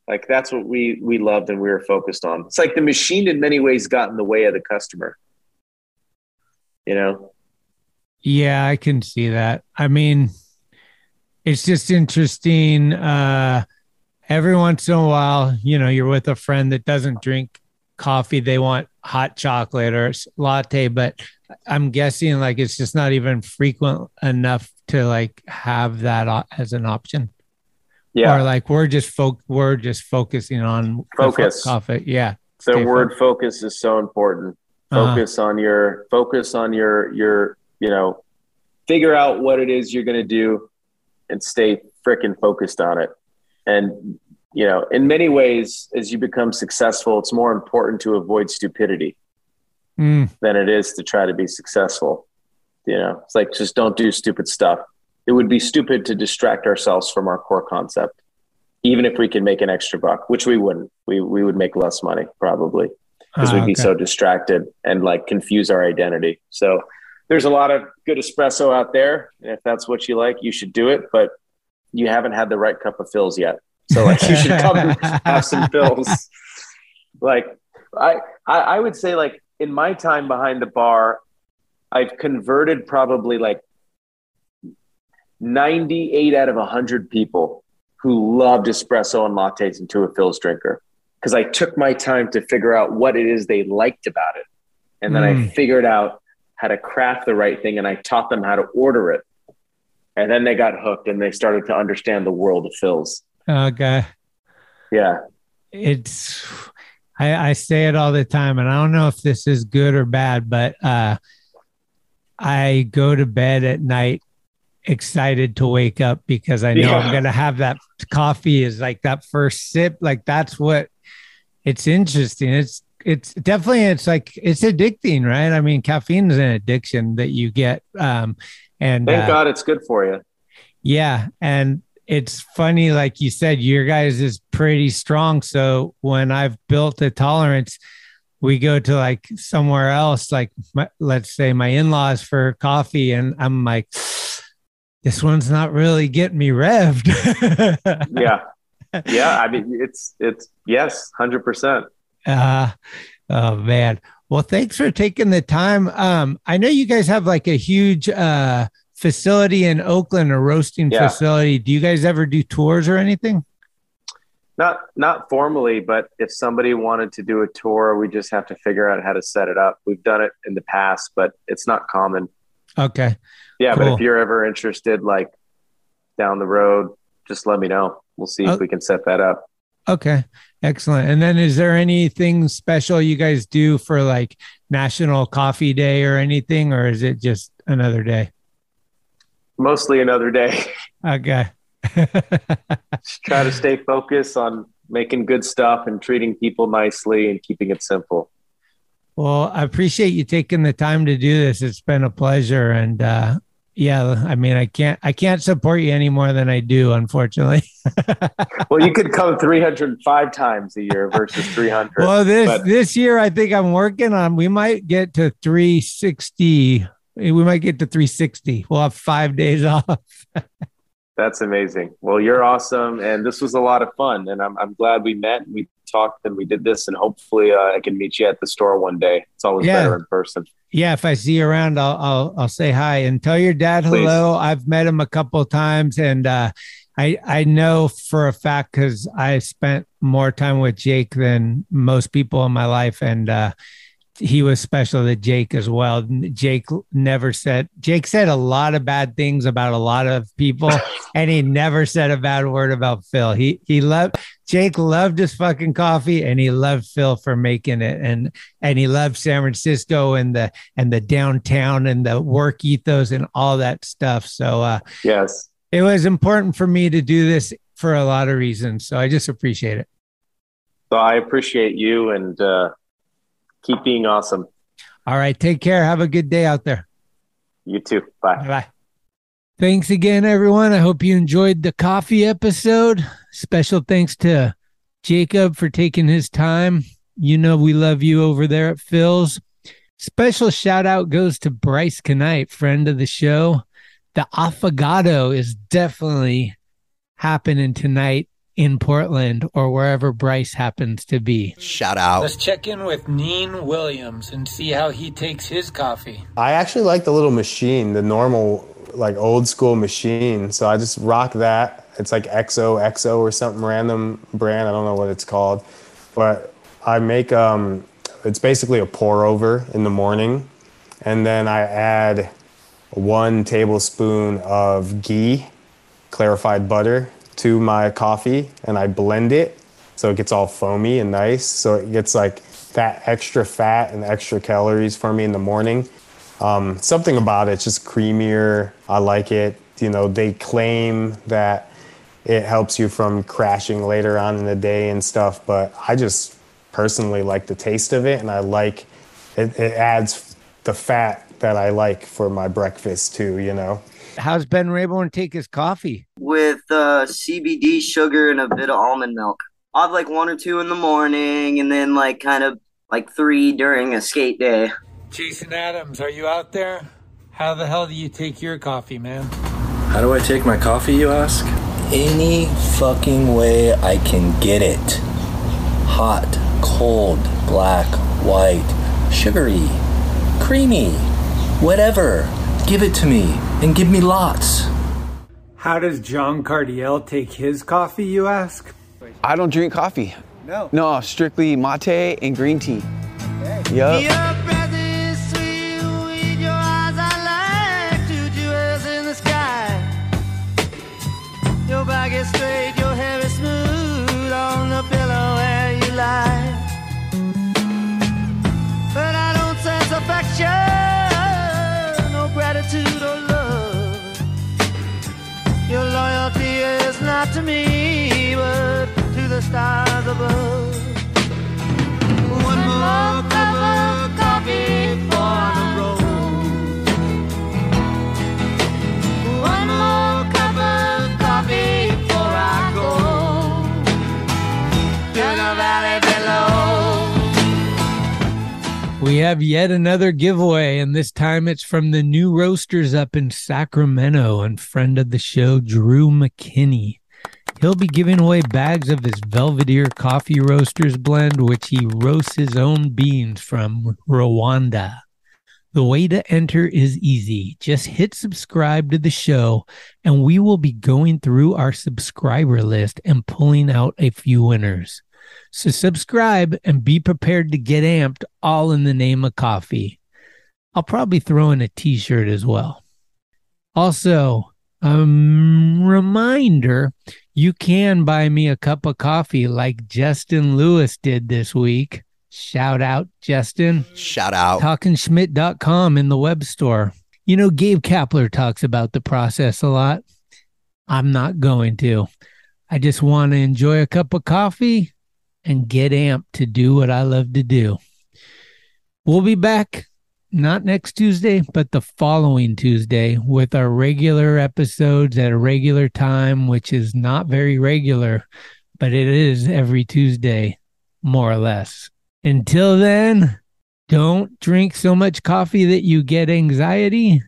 [SPEAKER 19] Like that's what we we loved and we were focused on. It's like the machine in many ways got in the way of the customer. You know?
[SPEAKER 1] Yeah, I can see that. I mean, it's just interesting. Uh, every once in a while, you know, you're with a friend that doesn't drink coffee. They want hot chocolate or latte, but I'm guessing like it's just not even frequent enough to like have that as an option.
[SPEAKER 19] Yeah.
[SPEAKER 1] Or like we're just folk, we're just focusing on
[SPEAKER 19] Focus.
[SPEAKER 1] coffee. Yeah.
[SPEAKER 19] The
[SPEAKER 1] Stay
[SPEAKER 19] word focus is so important.
[SPEAKER 1] Uh-huh.
[SPEAKER 19] Focus on your focus on your your you know, figure out what it is you're going to do, and stay freaking focused on it. And you know, in many ways, as you become successful, it's more important to avoid stupidity
[SPEAKER 1] Mm,
[SPEAKER 19] than it is to try to be successful. You know, it's like just don't do stupid stuff. It would be stupid to distract ourselves from our core concept, even if we can make an extra buck, which we wouldn't. We we would make less money probably because
[SPEAKER 1] Ah,
[SPEAKER 19] we'd be
[SPEAKER 1] okay.
[SPEAKER 19] so distracted and like confuse our identity. So there's a lot of good espresso out there. And if that's what you like, you should do it. But you haven't had the right cup of Phil's yet. So like you should come and have some Phil's. Like I, I I would say like in my time behind the bar, I've converted probably like 98 out of 100 people who loved espresso and lattes into a Phil's drinker because I took my time to figure out what it is they liked about it. And then I
[SPEAKER 1] Mm.
[SPEAKER 19] figured out how to craft the right thing and I taught them how to order it. And then they got hooked and they started to understand the world of Phil's.
[SPEAKER 1] Okay.
[SPEAKER 19] Yeah.
[SPEAKER 1] It's I, I say it all the time, and I don't know if this is good or bad, but uh I go to bed at night excited to wake up because I know I'm gonna have that coffee is like that first sip. Like that's what it's interesting. It's it's definitely it's like it's addicting, right? I mean, caffeine is an addiction that you get. Um and
[SPEAKER 19] Thank
[SPEAKER 1] uh,
[SPEAKER 19] God it's good for you.
[SPEAKER 1] yeah, and it's funny, like you said, your guys is pretty strong. So when I've built a tolerance, we go to like somewhere else, like my, let's say my in-laws for coffee, and I'm like, this one's not really getting me revved.
[SPEAKER 19] Yeah. Yeah. I mean, it's, it's, yes, 100%.
[SPEAKER 1] Uh, oh man. Well, thanks for taking the time. Um, I know you guys have like a huge uh facility in Oakland, a roasting
[SPEAKER 19] Yeah.
[SPEAKER 1] facility. Do you guys ever do tours or anything?
[SPEAKER 19] Not not formally, but if somebody wanted to do a tour, we just have to figure out how to set it up. We've done it in the past, but it's not common.
[SPEAKER 1] Okay.
[SPEAKER 19] Yeah, but if you're ever interested, like down the road, just let me know. We'll see
[SPEAKER 1] Oh.
[SPEAKER 19] if we can set that up.
[SPEAKER 1] Okay. Excellent. And then is there anything special you guys do for like National Coffee Day or anything, or is it just another day?
[SPEAKER 19] Mostly another day.
[SPEAKER 1] Okay.
[SPEAKER 19] just try to stay focused on making good stuff and treating people nicely and keeping it simple.
[SPEAKER 1] Well, I appreciate you taking the time to do this. It's been a pleasure. And uh yeah, I mean I can't I can't support you any more than I do, unfortunately.
[SPEAKER 19] Well, you could come 305 times a year versus 300.
[SPEAKER 1] well, this
[SPEAKER 19] but
[SPEAKER 1] this year I think I'm working on we might get to 360. We might get to 360. We'll have five days off.
[SPEAKER 19] That's amazing. Well, you're awesome, and this was a lot of fun. And I'm I'm glad we met, and we talked, and we did this, and hopefully uh, I can meet you at the store one day. It's always
[SPEAKER 1] Yeah.
[SPEAKER 19] better in person.
[SPEAKER 1] Yeah, if I see you around, I'll I'll I'll say hi and tell your dad
[SPEAKER 19] Please.
[SPEAKER 1] hello. I've met him a couple of times, and uh, I I know for a fact because I spent more time with Jake than most people in my life, and uh, he was special to Jake as well. Jake never said Jake said a lot of bad things about a lot of people, and he never said a bad word about Phil. He he loved Jake loved his fucking coffee, and he loved Phil for making it, and and he loved San Francisco and the and the downtown and the work ethos and all that stuff. So uh,
[SPEAKER 19] Yes.
[SPEAKER 1] it was important for me to do this for a lot of reasons. So I just appreciate it.
[SPEAKER 19] So I appreciate you, and uh, keep being awesome.
[SPEAKER 1] All right, take care. Have a good day out there.
[SPEAKER 19] You too. Bye.
[SPEAKER 1] Bye. Thanks again, everyone. I hope you enjoyed the coffee episode. Special thanks to Jacob for taking his time. You know, we love you over there at Phil's. Special shout out goes to Bryce Knight, friend of the show. The affogato is definitely happening tonight in Portland or wherever Bryce happens to be.
[SPEAKER 30] Shout out.
[SPEAKER 1] Let's check in with Neen Williams and see how he takes his coffee.
[SPEAKER 31] I actually like the little machine, the normal, like old school machine. So I just rock that. It's like XO XO or something random brand. I don't know what it's called, but I make um, it's basically a pour over in the morning, and then I add one tablespoon of ghee, clarified butter to my coffee, and I blend it so it gets all foamy and nice. So it gets like that extra fat and extra calories for me in the morning. Um, something about it, it's just creamier. I like it. You know, they claim that it helps you from crashing later on in the day and stuff, but I just personally like the taste of it and I like it, it adds the fat that I like for my breakfast too, you know.
[SPEAKER 1] How's Ben Raybourn take his coffee?
[SPEAKER 30] with uh, CBD sugar and a bit of almond milk. I'll have like one or two in the morning and then like kind of like three during a skate day.
[SPEAKER 1] Jason Adams, are you out there? How the hell do you take your coffee, man?
[SPEAKER 32] How do I take my coffee, you ask? Any fucking way I can get it. Hot, cold, black, white, sugary, creamy, whatever. Give it to me and give me lots.
[SPEAKER 1] How does John Cardiel take his coffee, you ask?
[SPEAKER 33] I don't drink coffee.
[SPEAKER 1] No.
[SPEAKER 33] No, strictly mate and green tea. Yup.
[SPEAKER 20] Your back is straight, your hair is smooth on the pillow where you lie. But I don't sense affection, not to me, but to the stars above. One more cup of coffee for the road. One more cup of coffee the.
[SPEAKER 1] We have yet another giveaway, and this time it's from the new roasters up in Sacramento and friend of the show, Drew McKinney. He'll be giving away bags of his Belvedere Coffee Roasters blend, which he roasts his own beans from Rwanda. The way to enter is easy. Just hit subscribe to the show, and we will be going through our subscriber list and pulling out a few winners. So subscribe and be prepared to get amped all in the name of coffee. I'll probably throw in a t shirt as well. Also, um, reminder you can buy me a cup of coffee like Justin Lewis did this week. Shout out, Justin.
[SPEAKER 34] Shout out.
[SPEAKER 1] TalkingSchmidt.com in the web store. You know, Gabe Kapler talks about the process a lot. I'm not going to. I just want to enjoy a cup of coffee and get amped to do what I love to do. We'll be back not next Tuesday, but the following Tuesday with our regular episodes at a regular time, which is not very regular, but it is every Tuesday, more or less. Until then, don't drink so much coffee that you get anxiety.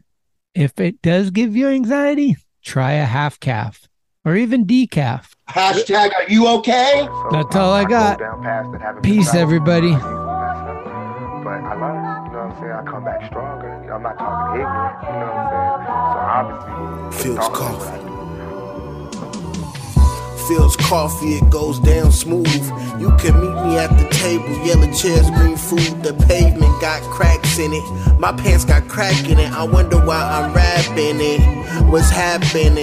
[SPEAKER 1] If it does give you anxiety, try a half caf or even decaf.
[SPEAKER 21] Hashtag, are you okay?
[SPEAKER 1] That's all I got. Peace, everybody.
[SPEAKER 35] But I learned, you know what I'm saying? I come back stronger. I'm not talking ignorant, you know what I'm saying? So obviously,
[SPEAKER 36] Phil's coffee. Phil's coffee, it goes down smooth. You can meet me at the table, yellow chairs, green food. The pavement got cracks in it. My pants got crack in it. I wonder why I'm rapping it. What's happening?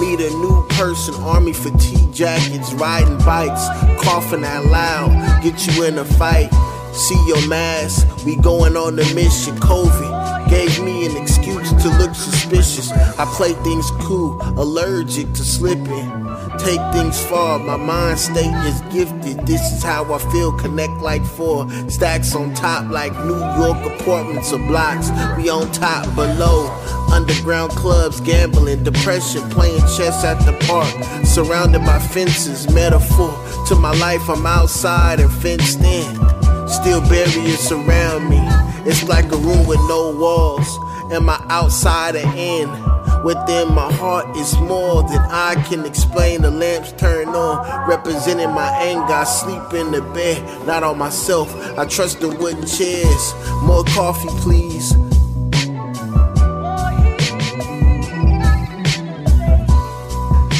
[SPEAKER 36] Meet a new person, army fatigue jackets, riding bikes, coughing out loud, get you in a fight. See your mask, we going on a mission. COVID gave me an excuse to look suspicious. I play things cool, allergic to slipping. Take things far, my mind state is gifted. This is how I feel, connect like four. Stacks on top like New York apartments or blocks. We on top, below. Underground clubs, gambling, depression, playing chess at the park. Surrounded by fences, metaphor to my life, I'm outside and fenced in. Still barriers surround me. It's like a room with no walls. Am I outside or in? Within my heart is more than I can explain. The lamps turn on, representing my anger. I sleep in the bed, not on myself. I trust the wooden chairs. More coffee, please.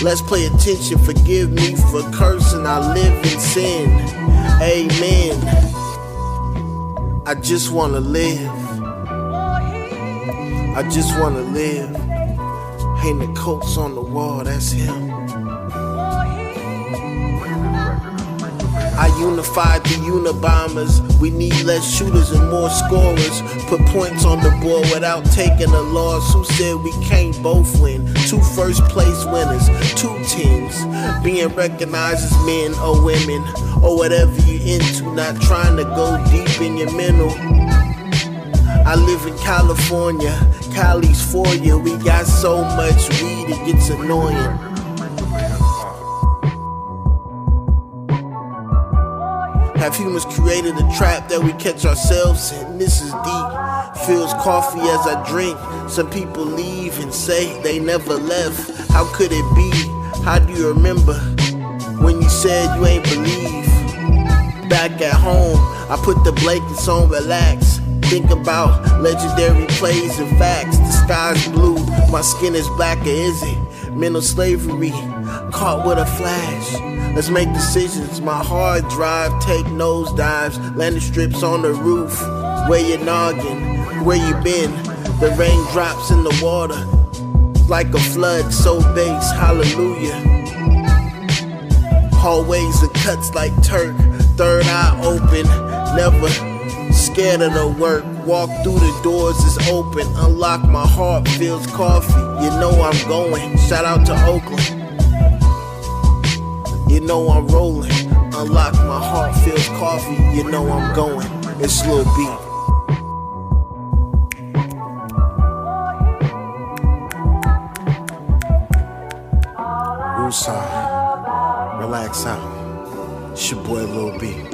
[SPEAKER 36] Let's play attention. Forgive me for cursing. I live in sin. Amen. I just wanna live. I just wanna live. Hang the coats on the wall, that's him. I unified the Unabombers. We need less shooters and more scorers. Put points on the board without taking a loss. Who said we can't both win? Two first place winners, two teams. Being recognized as men or women, or whatever you into. Not trying to go deep in your mental. I live in California, Cali's for you. We got so much weed, it gets annoying. Have humans created a trap that we catch ourselves in? This is deep. Phil's coffee as I drink. Some people leave and say they never left. How could it be? How do you remember when you said you ain't believe? Back at home, I put the blankets on, relax. Think about legendary plays and facts. The sky's blue, my skin is black, or is it? Mental slavery, caught with a flash. Let's make decisions. My hard drive, take nosedives, landing strips on the roof. Where you noggin? Where you been? The raindrops in the water, like a flood, so base, hallelujah. Hallways and cuts like Turk, third eye open, never scared of the work. Walk through the doors, it's open. Unlock my heart, Phil's coffee. You know I'm going. Shout out to Oakland. You know I'm rolling. Unlock my heart, Phil's coffee. You know I'm going. It's Lil Beat. Woosah. Relax out. It's your boy Lil B.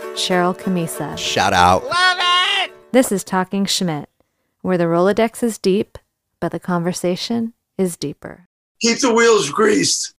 [SPEAKER 37] Cheryl Camisa.
[SPEAKER 38] Shout out. Love it!
[SPEAKER 37] This is Talking Schmidt, where the Rolodex is deep, but the conversation is deeper.
[SPEAKER 39] Keep the wheels greased.